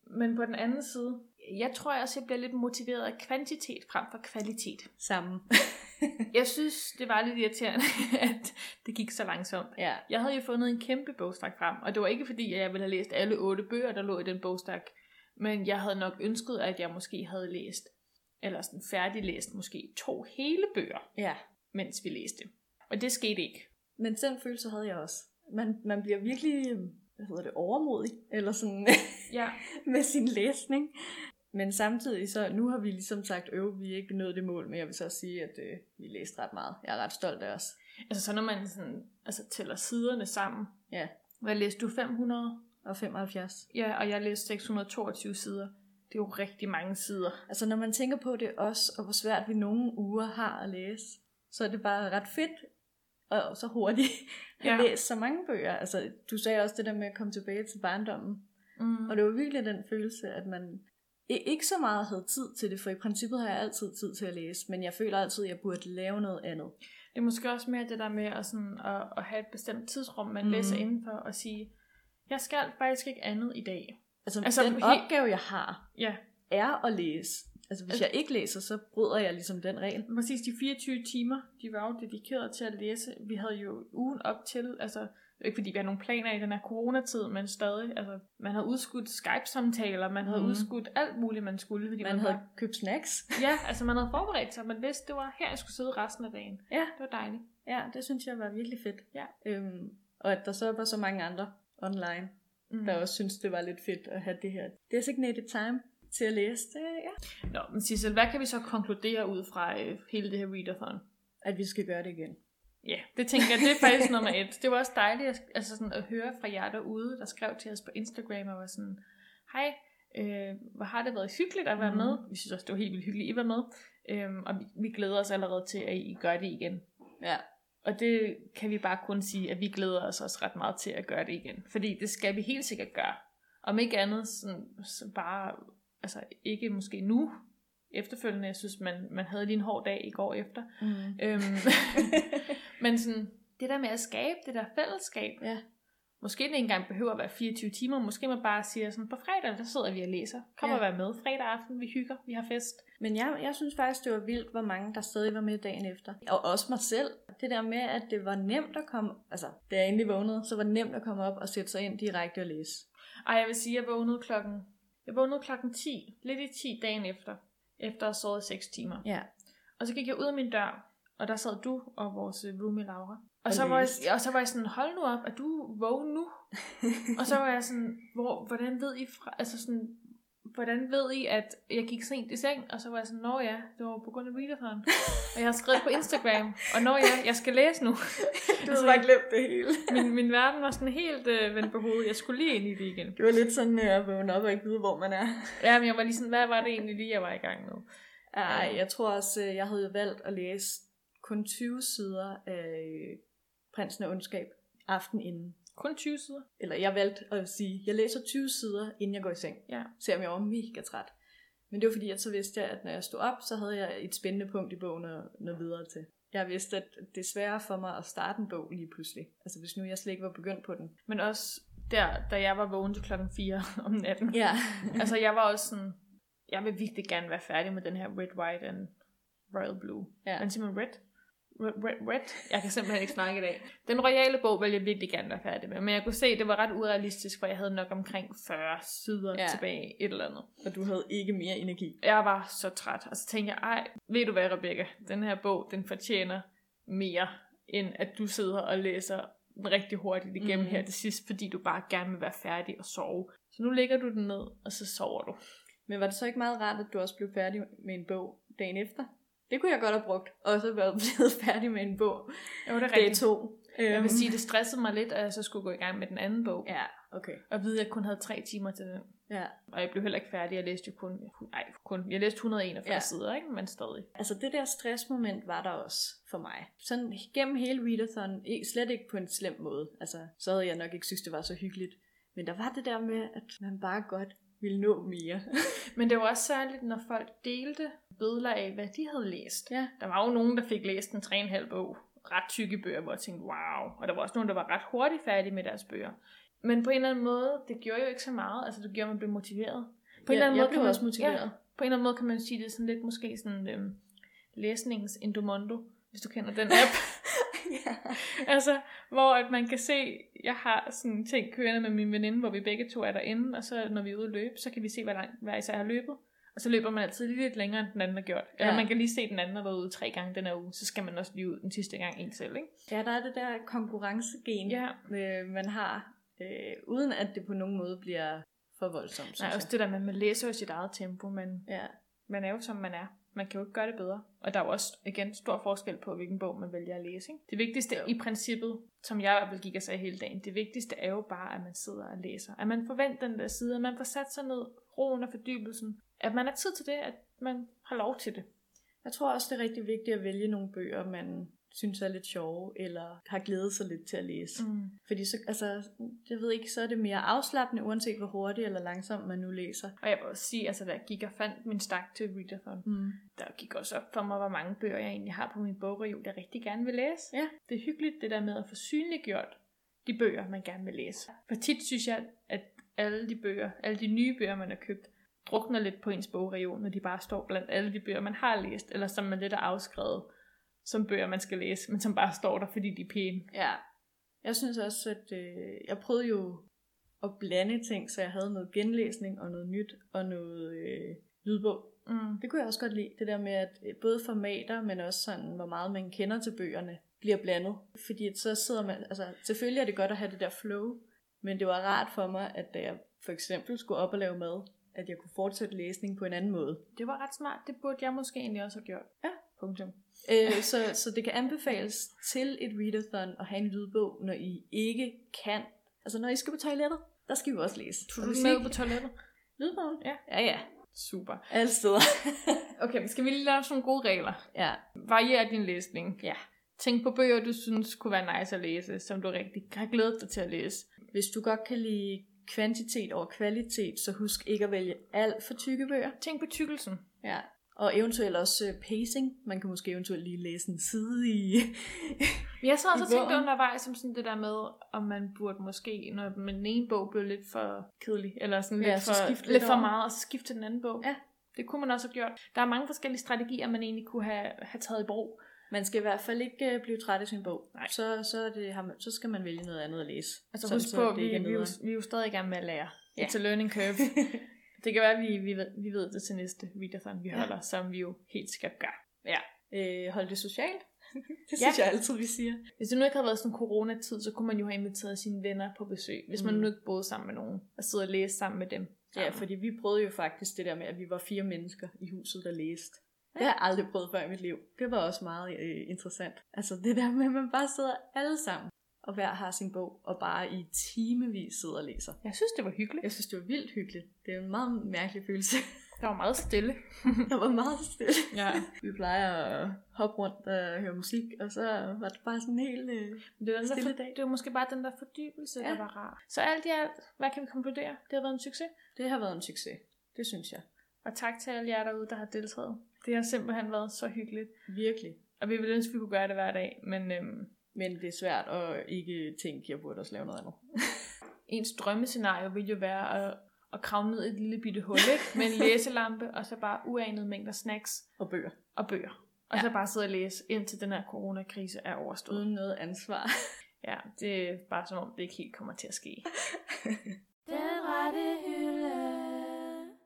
Speaker 3: Men på den anden side, jeg tror også, jeg bliver lidt motiveret af kvantitet frem for kvalitet.
Speaker 2: Sammen.
Speaker 3: Jeg synes, det var lidt irriterende, at det gik så langsomt.
Speaker 2: ja.
Speaker 3: Jeg havde jo fundet en kæmpe bogstak frem, og det var ikke fordi, at jeg ville have læst alle otte bøger, der lå i den bogstak, men jeg havde nok ønsket, at jeg måske havde læst, eller sådan færdiglæst måske to hele bøger,
Speaker 2: Ja.
Speaker 3: mens vi læste. Og det skete ikke.
Speaker 2: Men den følelse havde jeg også. Man, man bliver virkelig, hvad hedder det, overmodig, eller sådan,
Speaker 3: Ja,
Speaker 2: med sin læsning. Men samtidig så, nu har vi ligesom sagt, øv, vi er ikke nået det mål, men jeg vil så sige, at øh, vi læste ret meget. Jeg er ret stolt af os.
Speaker 3: altså så når man sådan, altså tæller siderne sammen.
Speaker 2: Ja.
Speaker 3: Hvad læste du? 500?
Speaker 2: Og 75.
Speaker 3: Ja, og jeg læste 622 sider. Det er jo rigtig mange sider.
Speaker 2: Altså når man tænker på det også, og hvor svært vi nogle uger har at læse, så er det bare ret fedt, og så hurtigt at
Speaker 3: Ja.
Speaker 2: læse så mange bøger. Altså du sagde også det der med at komme tilbage til barndommen.
Speaker 3: Mm.
Speaker 2: Og det var virkelig den følelse, at man ikke så meget havde tid til det, for i princippet har jeg altid tid til at læse, men jeg føler altid, at jeg burde lave noget andet.
Speaker 3: Det er måske også mere det der med at, sådan, at, at have et bestemt tidsrum, man mm. Læser indenfor, og sige, jeg skal faktisk ikke andet i dag.
Speaker 2: Altså,
Speaker 3: Altså,
Speaker 2: den
Speaker 3: helt-
Speaker 2: opgave, jeg har,
Speaker 3: Ja,
Speaker 2: er at læse. Altså hvis
Speaker 3: Altså-
Speaker 2: jeg ikke læser, så bryder jeg ligesom den regel.
Speaker 3: præcis de 24 timer, de var jo dedikeret til at læse. Vi havde jo ugen op til, altså er ikke fordi vi har nogle planer i den her coronatid, men stadig, altså man havde udskudt Skype-samtaler, man havde mm. Udskudt alt muligt, man skulle, fordi
Speaker 2: Man
Speaker 3: man,
Speaker 2: havde
Speaker 3: bare,
Speaker 2: købt snacks.
Speaker 3: ja, altså man havde forberedt sig, man vidste, det var her, jeg skulle sidde resten af dagen.
Speaker 2: Ja.
Speaker 3: Det var dejligt.
Speaker 2: Ja, det synes jeg var virkelig fedt.
Speaker 3: Ja.
Speaker 2: Øhm, og at der så var så mange andre online,
Speaker 3: Mm.
Speaker 2: der også synes, det var lidt fedt at have det her designated time til at læse det. Ja.
Speaker 3: Nå, men Sissel, hvad kan vi så konkludere ud fra øh, hele det her readathon?
Speaker 2: At vi skal gøre det igen.
Speaker 3: Ja, det tænker jeg, det er faktisk nummer et. Det var også dejligt at, altså sådan at høre fra jer derude, der skrev til os på Instagram og var sådan, hej, øh, hvor har det været hyggeligt at være
Speaker 2: Mhm.
Speaker 3: med. Vi synes også, det var helt vildt hyggeligt, at I var med. Øhm, og vi, vi glæder os allerede til, at I gør det igen.
Speaker 2: Ja.
Speaker 3: Og det kan vi bare kun sige, at vi glæder os også ret meget til at gøre det igen. Fordi det skal vi helt sikkert gøre. Om ikke andet, sådan, så bare altså ikke måske nu, efterfølgende, jeg synes, man, man havde lige en hård dag i går efter.
Speaker 2: Mm.
Speaker 3: Øhm, men sådan, det der med at skabe det der fællesskab,
Speaker 2: Ja.
Speaker 3: måske det ikke engang behøver at være 24 timer, måske man bare siger sådan, på fredag, der sidder vi og læser. Kom
Speaker 2: Ja.
Speaker 3: og vær med. Fredag aften, vi hygger, vi har fest.
Speaker 2: Men jeg, jeg synes faktisk, det var vildt, hvor mange der stadig var med dagen efter. Og også mig selv. Det der med, at det var nemt at komme... Altså, da jeg endelig vågnede, så var det nemt at komme op og sætte sig ind direkte og læse.
Speaker 3: Ej, jeg vil sige, jeg vågnede klokken, jeg vågnede klokken 10, lidt i 10 dagen efter, efter at sovet 6 timer.
Speaker 2: Ja.
Speaker 3: Og så gik jeg ud af min dør, og der sad du og vores øh, roomie Laura. Og, så var, jeg, og så var jeg sådan, hold nu op, er du vågen nu? og så var jeg sådan, hvor, hvordan ved I fra, altså sådan, hvordan ved I, at jeg gik sent i seng? Og så var jeg sådan, nå ja, det var på grund af readathon. og jeg har skrevet på Instagram, og nå ja, jeg skal læse nu.
Speaker 2: Du
Speaker 3: Altså,
Speaker 2: har bare glemt det hele.
Speaker 3: min, min verden var sådan helt øh, vendt på hovedet. Jeg skulle lige ind i det igen.
Speaker 2: Det var lidt sådan øh, at vågne op og ikke vide, hvor man er.
Speaker 3: Ja, men jeg var lige sådan, hvad var det egentlig lige, jeg var i gang med?
Speaker 2: Ej, jeg tror også, øh, jeg havde valgt at læse kun 20 sider af øh, Prinsen af Ondskab aften inden.
Speaker 3: Kun 20 sider.
Speaker 2: Eller jeg valgte at sige, jeg læser 20 sider, inden jeg går i seng.
Speaker 3: Ja.
Speaker 2: Selvom jeg var mega træt. Men det var fordi, at så vidste jeg, at når jeg stod op, så havde jeg et spændende punkt i bogen at nå videre til. Jeg vidste, at det er sværere for mig at starte en bog lige pludselig. Altså hvis nu jeg slet ikke var begyndt på den.
Speaker 3: Men også der, da jeg var vågen til klokken 4 om natten.
Speaker 2: Ja.
Speaker 3: altså jeg var også sådan, jeg vil virkelig gerne være færdig med den her Red, White and Royal Blue.
Speaker 2: Ja.
Speaker 3: Men simpelthen Red. Red, red. Jeg kan simpelthen ikke snakke i dag. Den royale bog ville jeg virkelig gerne være færdig med, men jeg kunne se, at det var ret urealistisk, for jeg havde nok omkring 40 sider
Speaker 2: Ja.
Speaker 3: tilbage, et eller andet.
Speaker 2: Og du havde ikke mere energi.
Speaker 3: Jeg var så træt, og så tænkte jeg, ej, ved du hvad, Rebecca, den her bog, den fortjener mere, end at du sidder og læser rigtig hurtigt igennem mm. her til sidst, fordi du bare gerne vil være færdig og sove. Så nu lægger du den ned, og så sover du.
Speaker 2: Men var det så ikke meget rart, at du også blev færdig med en bog dagen efter? Det kunne jeg godt have brugt. Og så været blevet færdig med en bog
Speaker 3: Jo, det er rigtigt.
Speaker 2: to.
Speaker 3: Jeg
Speaker 2: Øhm,
Speaker 3: vil sige, det stressede mig lidt, at jeg så skulle gå i gang med den anden bog.
Speaker 2: Ja, okay.
Speaker 3: Og vide, at jeg kun havde tre timer til den.
Speaker 2: Ja.
Speaker 3: Og jeg blev heller ikke færdig. Jeg læste jo kun, nej, kun, jeg læste 141
Speaker 2: Ja.
Speaker 3: sider, ikke? men stadig.
Speaker 2: Altså det der stressmoment var der også for mig. Sådan gennem hele readathon, slet ikke på en slem måde. Altså, så havde jeg nok ikke synes, det var så hyggeligt. Men der var det der med, at man bare godt ville nå mere.
Speaker 3: Men det var også særligt, når folk delte billeder af, hvad de havde læst.
Speaker 2: Ja.
Speaker 3: Der var jo nogen, der fik læst en 3,5 bog. Ret tykke bøger, hvor jeg tænkte, wow. Og der var også nogen, der var ret hurtigt færdige med deres bøger. Men på en eller anden måde, det gjorde jo ikke så meget. Altså, det gjorde, at man blev motiveret. På en eller anden
Speaker 2: jeg
Speaker 3: måde
Speaker 2: blev
Speaker 3: man,
Speaker 2: også motiveret.
Speaker 3: Ja, på en eller anden måde kan man sige, det er sådan lidt måske sådan øhm, læsningens Endomondo, hvis du kender den app.
Speaker 2: Ja.
Speaker 3: altså, hvor at man kan se, jeg har sådan ting kørende med min veninde, hvor vi begge to er derinde, og så når vi er ude at løbe, så kan vi se, hvor langt hver især har løbet. Og så løber man altid lige lidt længere, end den anden har gjort. Eller
Speaker 2: Ja.
Speaker 3: man kan lige se, at den anden har været ude tre gange den her uge, så skal man også lige ud den sidste gang en selv, ikke?
Speaker 2: ja, der er det der konkurrencegen,
Speaker 3: Ja.
Speaker 2: øh, man har, øh, uden at det på nogen måde bliver for voldsomt,
Speaker 3: Nej, også det der med, at man læser jo i sit eget tempo, men
Speaker 2: Ja.
Speaker 3: man er jo som man er. Man kan jo ikke gøre det bedre. Og der er jo også, igen, stor forskel på, hvilken bog man vælger at læse. Ikke? Det vigtigste i princippet, som jeg i hvert fald gik og sagde hele dagen, det vigtigste er jo bare, at man sidder og læser. At man forventer den der side, at man får sat sig ned, roen og fordybelsen. At man har tid til det, at man har lov til det.
Speaker 2: Jeg tror også, det er rigtig vigtigt at vælge nogle bøger, man synes er lidt sjove, eller har glædet sig lidt til at læse.
Speaker 3: Mm.
Speaker 2: Fordi så, altså, jeg ved ikke, så er det mere afslappende, uanset hvor hurtigt eller langsomt man nu læser.
Speaker 3: Og jeg vil også sige, altså da jeg gik og fandt min stak til Readathon,
Speaker 2: Mm.
Speaker 3: der gik også op for mig, hvor mange bøger jeg egentlig har på min bogreol, jeg rigtig gerne vil læse.
Speaker 2: Ja.
Speaker 3: Det er hyggeligt, det der med at få synliggjort de bøger, man gerne vil læse. For tit synes jeg, at alle de bøger, alle de nye bøger, man har købt, drukner lidt på ens bogreol, når de bare står blandt alle de bøger, man har læst, eller som man lidt er afskrevet som bøger, man skal læse, men som bare står der, fordi de er pæne.
Speaker 2: Ja. Jeg synes også, at øh, jeg prøvede jo at blande ting, så jeg havde noget genlæsning og noget nyt og noget øh, lydbog.
Speaker 3: Mm.
Speaker 2: Det kunne jeg også godt lide, det der med, at øh, både formater, men også sådan, hvor meget man kender til bøgerne, bliver blandet. Fordi så sidder man, altså selvfølgelig er det godt at have det der flow, men det var rart for mig, at da jeg for eksempel skulle op og lave mad, at jeg kunne fortsætte læsning på en anden måde.
Speaker 3: Det var ret smart, det burde jeg måske egentlig også have gjort.
Speaker 2: Ja.
Speaker 3: Punktum.
Speaker 2: Øh, så, så det kan anbefales til et readathon at have en lydbog, når I ikke kan. Altså når I skal på toilettet, der skal I jo også læse. Og
Speaker 3: du
Speaker 2: I
Speaker 3: med på toilettet?
Speaker 2: Lydbogen?
Speaker 3: Ja.
Speaker 2: Ja, ja.
Speaker 3: Super.
Speaker 2: Alle steder.
Speaker 3: Okay, men skal vi lige lave nogle gode regler?
Speaker 2: ja.
Speaker 3: Varier din læsning.
Speaker 2: Ja.
Speaker 3: Tænk på bøger, du synes kunne være nice at læse, som du rigtig har glædet dig til at læse.
Speaker 2: Hvis du godt kan lide kvantitet over kvalitet, så husk ikke at vælge alt for tykke bøger.
Speaker 3: Tænk på tykkelsen.
Speaker 2: Ja. Og eventuelt også øh, pacing. Man kan måske eventuelt lige læse en side i...
Speaker 3: Men jeg sad også og tænkte undervejs som sådan det der med, om man burde måske, når den ene bog blev lidt for kedelig, eller sådan
Speaker 2: Ja,
Speaker 3: lidt,
Speaker 2: så
Speaker 3: for, lidt,
Speaker 2: lidt
Speaker 3: for meget, og så skifte til den anden bog.
Speaker 2: Ja.
Speaker 3: Det kunne man også have gjort. Der er mange forskellige strategier, man egentlig kunne have, have taget i brug.
Speaker 2: Man skal i hvert fald ikke øh, blive træt af sin bog.
Speaker 3: Nej.
Speaker 2: Så, så, det, har man, så skal man vælge noget andet at læse.
Speaker 3: Altså husk
Speaker 2: så
Speaker 3: på,
Speaker 2: det
Speaker 3: vi,
Speaker 2: er
Speaker 3: vi, vi er jo stadig i gang med at lære.
Speaker 2: Ja.
Speaker 3: It's a learning curve. det kan være, at vi, vi, ved, vi ved det til næste readathon, vi
Speaker 2: Ja.
Speaker 3: holder, som vi jo helt skal gøre.
Speaker 2: øh, hold det socialt. det
Speaker 3: Ja.
Speaker 2: synes jeg altid, vi siger.
Speaker 3: Hvis det nu ikke havde været sådan coronatid, så kunne man jo have inviteret sine venner på besøg. Hvis man
Speaker 2: Mm.
Speaker 3: nu ikke boede sammen med nogen, og sidde og læse sammen med dem.
Speaker 2: Ja, fordi vi prøvede jo faktisk det der med, at vi var fire mennesker i huset, der læste. Det har jeg aldrig prøvet før i mit liv. Det var også meget øh, interessant. Altså det der med, at man bare sidder alle sammen, og hver har sin bog, og bare i timevis sidder og læser.
Speaker 3: Jeg synes, det var hyggeligt.
Speaker 2: Jeg synes, det var vildt hyggeligt. Det er en meget mærkelig følelse.
Speaker 3: Der var meget stille.
Speaker 2: Der var meget stille.
Speaker 3: Ja.
Speaker 2: Vi plejer at hoppe rundt og høre musik, og så var det bare sådan en helt... Øh...
Speaker 3: Det var,
Speaker 2: Stille
Speaker 3: for,
Speaker 2: dag.
Speaker 3: det var måske bare den der fordybelse, ja.
Speaker 2: Ja.
Speaker 3: der var rar. Så alt i alt, hvad kan vi konkludere? Det har været en succes.
Speaker 2: Det har været en succes. Det synes jeg.
Speaker 3: Og tak til alle jer derude, der har deltaget. Det har simpelthen været så hyggeligt.
Speaker 2: Virkelig.
Speaker 3: Og vi ville ønske, at vi kunne gøre det hver dag. Men øhm,
Speaker 2: Men det er svært at ikke tænke, at jeg burde også lave noget andet.
Speaker 3: ens drømmescenario ville jo være at, at kravle ned i et lille bitte hul, ikke? Med en læselampe, og så bare uanede mængder snacks
Speaker 2: Og bøger.
Speaker 3: og bøger. Og
Speaker 2: Ja.
Speaker 3: så bare sidde og læse, indtil den her coronakrise er overstået.
Speaker 2: Uden noget ansvar.
Speaker 3: Ja, det er bare som om, det ikke helt kommer til at ske.
Speaker 1: Den rette hylde.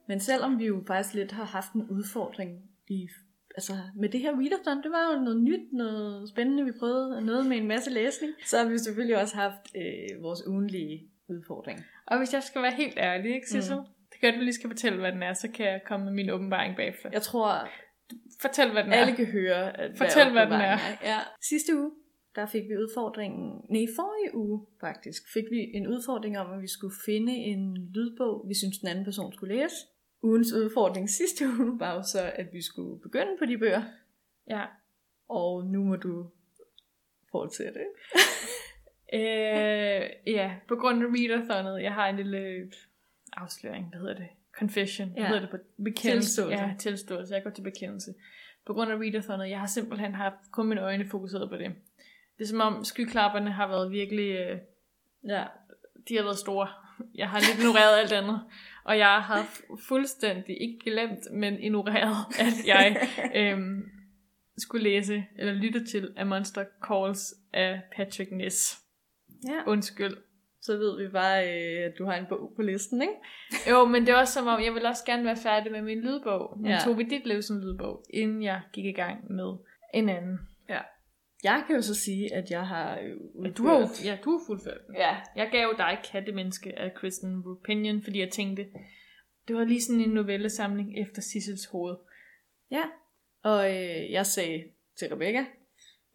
Speaker 2: Men selvom vi jo faktisk lidt har haft en udfordring i, altså med det her readathon, det var jo noget nyt, noget spændende, vi prøvede, noget med en masse læsning, så har vi selvfølgelig også haft øh, vores ugenlige udfordring.
Speaker 3: Og hvis jeg skal være helt ærlig, ikke, Sissel? Mm. Det kan du lige skal fortælle, hvad den er, så kan jeg komme med min åbenbaring bagefter.
Speaker 2: Jeg tror,
Speaker 3: Fortæl, hvad den er.
Speaker 2: alle kan høre, at
Speaker 3: Fortæl, hvad den er.
Speaker 2: opbevaring Ja. Sidste uge, der fik vi udfordringen, nej, forrige uge faktisk, fik vi en udfordring om, at vi skulle finde en lydbog, vi synes den anden person skulle læse. Ugens udfordring sidste uge var jo så, at vi skulle begynde på de bøger,
Speaker 3: Ja.
Speaker 2: og nu må du fortsætte.
Speaker 3: Øh, ja, på grund af readathonet, jeg har en lille afsløring, hvad hedder det? Confession, hvad
Speaker 2: Ja.
Speaker 3: hedder det på bekendelse?
Speaker 2: Tilståelse.
Speaker 3: Ja, tilståelse. Jeg går til bekendelse. På grund af readathonet, jeg har simpelthen haft kun mine øjne fokuseret på det. Det er som om skyklapperne har været virkelig, øh,
Speaker 2: Ja,
Speaker 3: de har været store. Jeg har lidt ignoreret alt andet. Og jeg har fu- fuldstændig, ikke glemt, men ignoreret, at jeg øhm, skulle læse, eller lytte til A Monster Calls af Patrick Ness.
Speaker 2: ja.
Speaker 3: Undskyld.
Speaker 2: Så ved vi bare, øh, at du har en bog på listen, ikke?
Speaker 3: Jo, men det er også som om, jeg vil også gerne være færdig med min lydbog. Men
Speaker 2: Ja.
Speaker 3: ja. tog vi dit liv som lydbog, inden jeg gik i gang med en anden.
Speaker 2: Jeg kan jo så sige, at jeg har øh,
Speaker 3: Ja, du har jo,
Speaker 2: udført-
Speaker 3: ja, du har fuldført den.
Speaker 2: Ja,
Speaker 3: Jeg gav dig Kattemenneske af Kristen Rupinion, fordi jeg tænkte, det var lige sådan en novellesamling efter Sissels hoved.
Speaker 2: Ja, og øh, jeg sagde til Rebecca,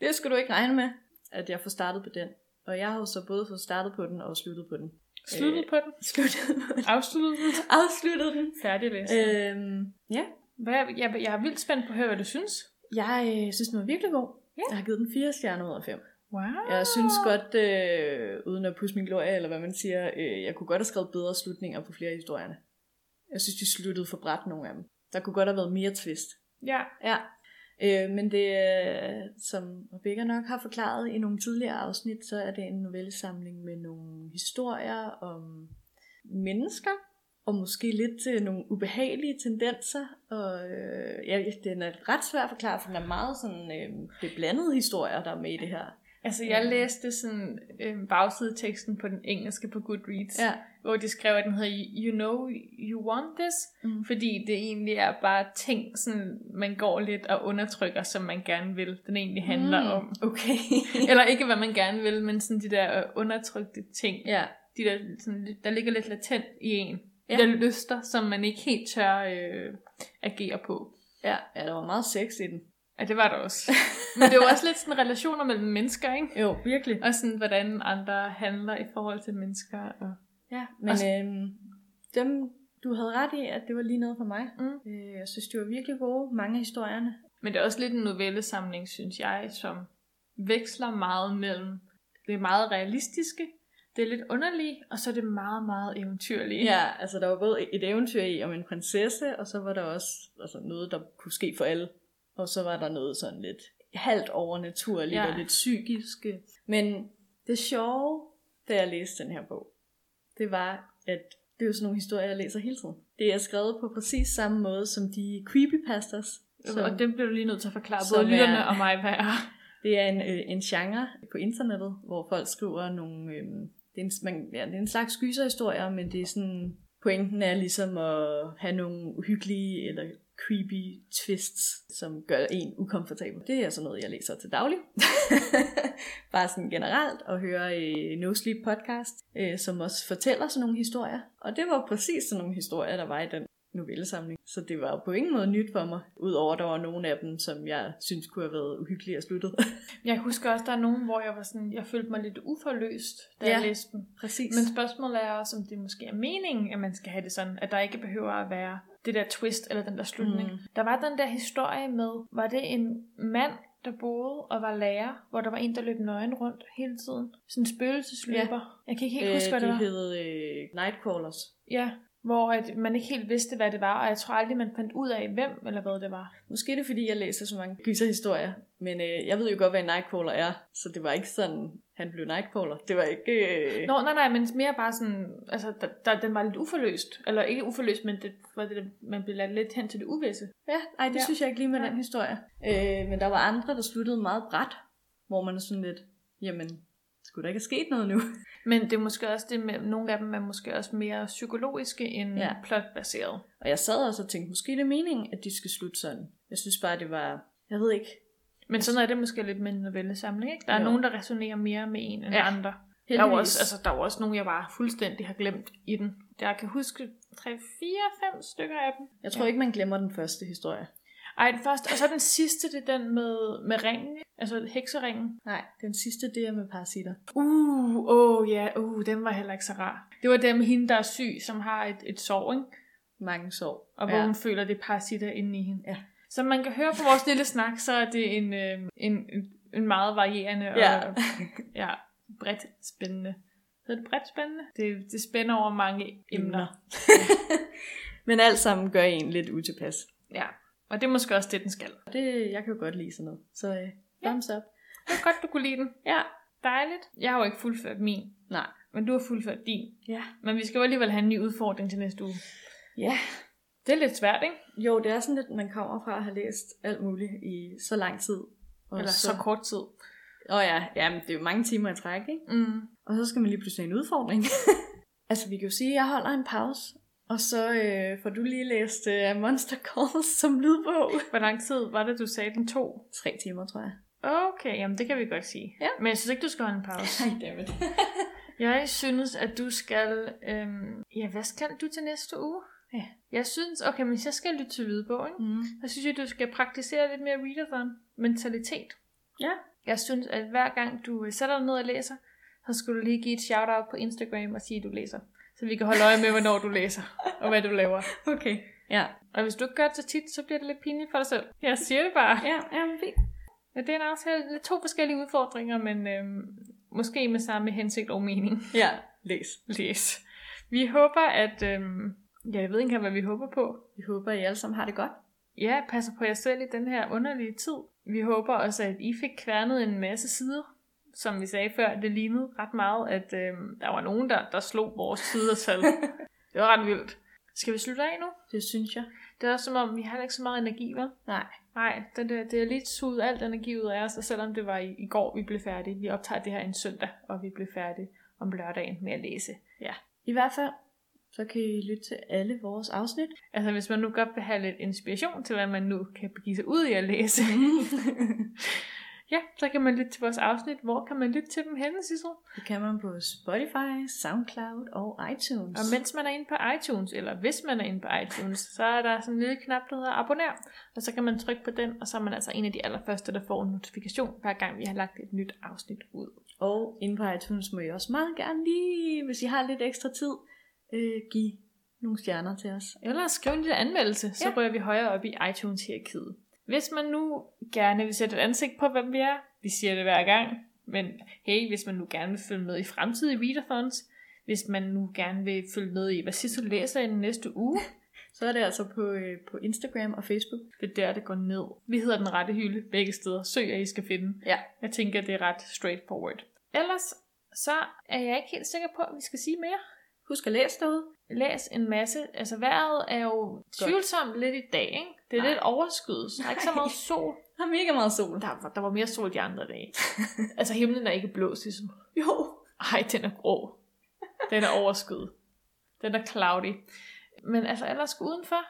Speaker 2: det skal du ikke regne med, at jeg får startet på den. Og jeg har jo så både fået startet på den og sluttet på den.
Speaker 3: Sluttet
Speaker 2: Øh,
Speaker 3: på den.
Speaker 2: Sluttet på den.
Speaker 3: Afsluttet den.
Speaker 2: Afsluttet den.
Speaker 3: Færdig læst.
Speaker 2: Øhm, ja,
Speaker 3: Hvad, jeg, jeg er vildt spændt på at høre, hvad du synes.
Speaker 2: jeg øh, synes, den var virkelig god.
Speaker 3: Ja.
Speaker 2: Jeg har givet den fire stjerner ud af fem.
Speaker 3: Wow.
Speaker 2: Jeg synes godt, øh, uden at pusse min glorie, eller hvad man siger, øh, jeg kunne godt have skrevet bedre slutninger på flere af historierne. Jeg synes, de sluttede for bræt nogle af dem. Der kunne godt have været mere twist.
Speaker 3: Ja,
Speaker 2: Ja, øh, men det, øh, som Rebecca nok har forklaret i nogle tidligere afsnit, så er det en novellesamling med nogle historier om mennesker, og måske lidt til nogle ubehagelige tendenser. Og øh, ja, den er ret svær at forklare, for den er meget sådan øh, beblandede historier, der er med i det her.
Speaker 3: altså jeg læste sådan øh, bagsideteksten på den engelske på Goodreads,
Speaker 2: Ja,
Speaker 3: hvor de skrev, at den hedder You Know You Want This,
Speaker 2: Mm.
Speaker 3: fordi det egentlig er bare ting, sådan, man går lidt og undertrykker, som man gerne vil, den egentlig handler
Speaker 2: Mm,
Speaker 3: om.
Speaker 2: Okay.
Speaker 3: Eller ikke, hvad man gerne vil, men sådan de der undertrykte ting,
Speaker 2: ja,
Speaker 3: de der, sådan, der ligger lidt latent i en.
Speaker 2: Ja.
Speaker 3: der lyster, som man ikke helt tør øh, agere på.
Speaker 2: ja, ja, der var meget sex i den.
Speaker 3: Ja, det var der også. Men det jo også lidt sådan relationer mellem mennesker, ikke?
Speaker 2: Jo, virkelig.
Speaker 3: Og sådan, hvordan andre handler i forhold til mennesker. Og...
Speaker 2: Ja, men
Speaker 3: Og
Speaker 2: øhm, dem, du havde ret i, at det var lige noget for mig.
Speaker 3: Mm.
Speaker 2: Øh, jeg synes, de var virkelig gode, mange af historierne.
Speaker 3: Men det er også lidt en novellesamling, synes jeg, som veksler meget mellem det meget realistiske, Det er lidt underligt, og så er det meget, meget eventyrligt.
Speaker 2: Ja, altså der var både et eventyr i om en prinsesse, og så var der også altså, noget, der kunne ske for alle. Og så var der noget sådan lidt halvt overnaturligt
Speaker 3: Ja.
Speaker 2: og lidt psykisk. Men det sjove, da jeg læste den her bog, det var, at det er jo sådan nogle historier, jeg læser hele tiden. Det er skrevet på præcis samme måde som de creepypastas.
Speaker 3: Så, og dem bliver du lige nødt til at forklare
Speaker 2: Som
Speaker 3: både lytterne
Speaker 2: er-
Speaker 3: og mig, hvad er.
Speaker 2: Det er en, øh, en genre på internettet, hvor folk skriver nogle... Øh, det, er en, man, ja, det er en slags gyserhistorier, men det er sådan... Pointen er ligesom at have nogle uhyggelige eller creepy twists, som gør en ukomfortabel. Det er sådan noget, jeg læser til daglig. Bare sådan generelt, og høre øh, No Sleep podcast, øh, som også fortæller sådan nogle historier. Og det var præcis sådan nogle historier, der var i den novellesamling. Så det var på ingen måde nyt for mig, udover at der var nogle af dem, som jeg synes kunne have været uhyggelige og sluttet.
Speaker 3: Jeg husker også, der er nogen, hvor jeg var sådan, jeg følte mig lidt uforløst, da ja. Jeg læste dem.
Speaker 2: præcis.
Speaker 3: Men spørgsmålet er også, om det måske er meningen, at man skal have det sådan, at der ikke behøver at være det der twist eller den der slutning. Mm. Der var den der historie med, var det en mand, der boede og var lærer, hvor der var en, der løb nøgen rundt hele tiden. Sådan en spøgelsesløber. Ja. Jeg kan ikke helt huske, hvad det
Speaker 2: de
Speaker 3: var.
Speaker 2: hed øh, Nightcrawlers.
Speaker 3: Ja, hvor at man ikke helt vidste, hvad det var, og jeg tror aldrig, man fandt ud af, hvem eller hvad det var.
Speaker 2: Måske er det, fordi jeg læser så mange gyserhistorier, men øh, jeg ved jo godt, hvad en Nightcrawler er, så det var ikke sådan, han blev Nightcrawler. Det var ikke... Øh...
Speaker 3: Nå, nej, nej, men mere bare sådan, altså, der, der, den var lidt uforløst. Eller ikke uforløst, men det var det, man blev ladt lidt hen til det uvisse.
Speaker 2: Ja, ej, det
Speaker 3: ja.
Speaker 2: synes jeg ikke lige med
Speaker 3: Ja.
Speaker 2: den historie. Øh, men der var andre, der sluttede meget bræt, hvor man er sådan lidt, jamen, skulle der ikke sket noget nu?
Speaker 3: Men det er måske også det med, nogle af dem er måske også mere psykologiske end ja. Plotbaseret.
Speaker 2: Og jeg sad også og tænkte, måske er det meningen, at de skal slutte sådan. Jeg synes bare, det var, jeg ved ikke,
Speaker 3: Men sådan er det måske lidt med en novellesamling, ikke? Der er
Speaker 2: Jo.
Speaker 3: nogen, der resonerer mere med en end ja.
Speaker 2: Ja.
Speaker 3: andre. Der er,
Speaker 2: heldigvis.
Speaker 3: også, altså, der er jo også nogle, jeg bare fuldstændig har glemt i den. Jeg kan huske 3, 4, 5 stykker af dem.
Speaker 2: Jeg tror
Speaker 3: Ja.
Speaker 2: ikke, man glemmer den første historie.
Speaker 3: Ej, den første, og så den sidste, det er den med, med ringen, altså hekseringen.
Speaker 2: Nej, den sidste, det er med parasitter.
Speaker 3: Uh, åh oh, ja, uh, den var heller ikke så rar. Det var dem, hende, der er syg, som har et, et sår, ikke?
Speaker 2: Mange sår.
Speaker 3: og hvor ja. hun føler, det er parasitter inde i hende.
Speaker 2: Ja.
Speaker 3: Som man kan høre på vores lille snak, så er det en, øh, en, en, en meget varierende og
Speaker 2: Ja.
Speaker 3: ja, bredt spændende. Så er det bredt spændende? Det, det spænder over mange emner.
Speaker 2: Men alt sammen gør en lidt utilpas.
Speaker 3: Ja, og det er måske også det, den skal.
Speaker 2: Det, jeg kan jo godt lide sådan noget. Så øh, thumbs up.
Speaker 3: Det er godt, du kunne lide den.
Speaker 2: Ja.
Speaker 3: Dejligt. Jeg har jo ikke fuldført min,
Speaker 2: Nej.
Speaker 3: men du har fuldført din.
Speaker 2: Ja.
Speaker 3: Men vi skal jo alligevel have en ny udfordring til næste uge.
Speaker 2: Ja.
Speaker 3: Det er lidt svært, ikke?
Speaker 2: Jo, det er sådan lidt, man kommer fra at have læst alt muligt i så lang tid. Og
Speaker 3: Eller så, så kort tid.
Speaker 2: Åh oh ja, jamen, det er jo mange timer i træk, ikke?
Speaker 3: Mm.
Speaker 2: Og så skal man lige pludselig have en udfordring. altså, vi kan jo sige, at jeg holder en pause. Og så øh, får du lige læst øh, Monster Calls som lydbog.
Speaker 3: Hvor lang tid var det, du sagde den to?
Speaker 2: Tre timer, tror jeg.
Speaker 3: Okay, jamen det kan vi godt sige.
Speaker 2: Ja.
Speaker 3: Men jeg synes ikke, du skal holde en pause.
Speaker 2: Ej, dammit.
Speaker 3: Jeg synes, at du skal... Øhm, ja, hvad skal du til næste uge?
Speaker 2: Ja.
Speaker 3: Jeg synes, okay, men jeg skal lytte til lydbog, ikke?
Speaker 2: mm.
Speaker 3: Så synes jeg, du skal praktisere lidt mere readathon-mentalitet.
Speaker 2: Ja.
Speaker 3: Jeg synes, at hver gang du øh, sætter dig ned og læser, så skal du lige give et shout-out på Instagram og sige, at du læser. Så vi kan holde øje med, hvornår du læser, og hvad du laver.
Speaker 2: Okay. Ja.
Speaker 3: Og hvis du ikke gør det så tit, så bliver det lidt pinligt for dig selv. Jeg siger det bare.
Speaker 2: Ja, ja, fint.
Speaker 3: Ja, det er en aftale. Det er to forskellige udfordringer, men øhm, måske med samme hensigt og mening.
Speaker 2: Ja, læs.
Speaker 3: Læs. Vi håber, at... Øhm, ja, jeg ved ikke engang, hvad vi håber på.
Speaker 2: Vi håber, I alle sammen har det godt.
Speaker 3: Ja, passer på jer selv i den her underlige tid. Vi håber også, at I fik kværnet en masse sider. Som vi sagde før, det lignede ret meget, at øhm, der var nogen, der, der slog vores sidertal. det var ret vildt. Skal vi slutte af nu?
Speaker 2: Det synes jeg.
Speaker 3: Det er også som om, vi har ikke så meget energi, vel?
Speaker 2: Nej.
Speaker 3: Nej, det, det, det er lidt suget alt energi ud af os, og selvom det var i, i går, vi blev færdige. Vi optager det her en søndag, og vi blev færdige om lørdagen med at læse.
Speaker 2: I hvert fald, så kan I lytte til alle vores afsnit.
Speaker 3: Altså hvis man nu godt vil have lidt inspiration til, hvad man nu kan begive sig ud i at læse. ja, så kan man lytte til vores afsnit. Hvor kan man lytte til dem henne, Sissel?
Speaker 2: Det kan man på Spotify, Soundcloud og iTunes.
Speaker 3: Og mens man er inde på iTunes, eller hvis man er inde på iTunes, så er der sådan en lille knap, der hedder abonner. Og så kan man trykke på den, og så er man altså en af de allerførste, der får en notifikation, hver gang vi har lagt et nyt afsnit ud.
Speaker 2: Og inde på iTunes må I også meget gerne lige, hvis I har lidt ekstra tid, øh, give nogle stjerner til os.
Speaker 3: Eller skriv en lille anmeldelse, så
Speaker 2: Ja.
Speaker 3: rører vi højere op i iTunes-hierarkiet. Hvis man nu gerne vil sætte et ansigt på, hvem vi er, vi siger det hver gang, Men hey, hvis man nu gerne vil følge med i fremtidige readathons, hvis man nu gerne vil følge med i, hvad Sissel læser i den næste uge,
Speaker 2: Så er det altså på, øh, på Instagram og Facebook.
Speaker 3: det er der, det går ned. Vi hedder Den Rette Hylde begge steder. Søg, at I skal finde.
Speaker 2: Ja.
Speaker 3: Jeg tænker, det er ret straightforward. Ellers så er jeg ikke helt sikker på, at vi skal sige mere.
Speaker 2: Husk at læse derude.
Speaker 3: Læs en masse. Altså vejret er jo tvivlsomt lidt i dag, ikke? Det er
Speaker 2: Nej.
Speaker 3: lidt overskyet. Der er ikke så meget sol.
Speaker 2: Der er mega meget sol.
Speaker 3: Der, var- der var mere sol de andre dage. altså himlen er ikke blå, Sissel.
Speaker 2: Jo.
Speaker 3: Ej, den er grå. Den er overskyet. Den er cloudy. Men altså ellers gå udenfor.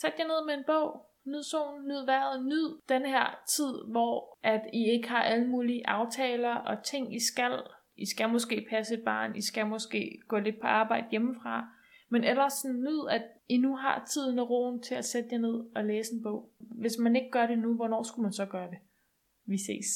Speaker 3: Sæt jer ned med en bog. Nyd solen, nyd vejret, nyd den her tid, hvor at I ikke har alle mulige aftaler og ting, I skal. I skal måske passe et barn, I skal måske gå lidt på arbejde hjemmefra. Men ellers sådan nyd, at I nu har tiden og roen til at sætte jer ned og læse en bog. Hvis man ikke gør det nu, hvornår skulle man så gøre det? Vi ses.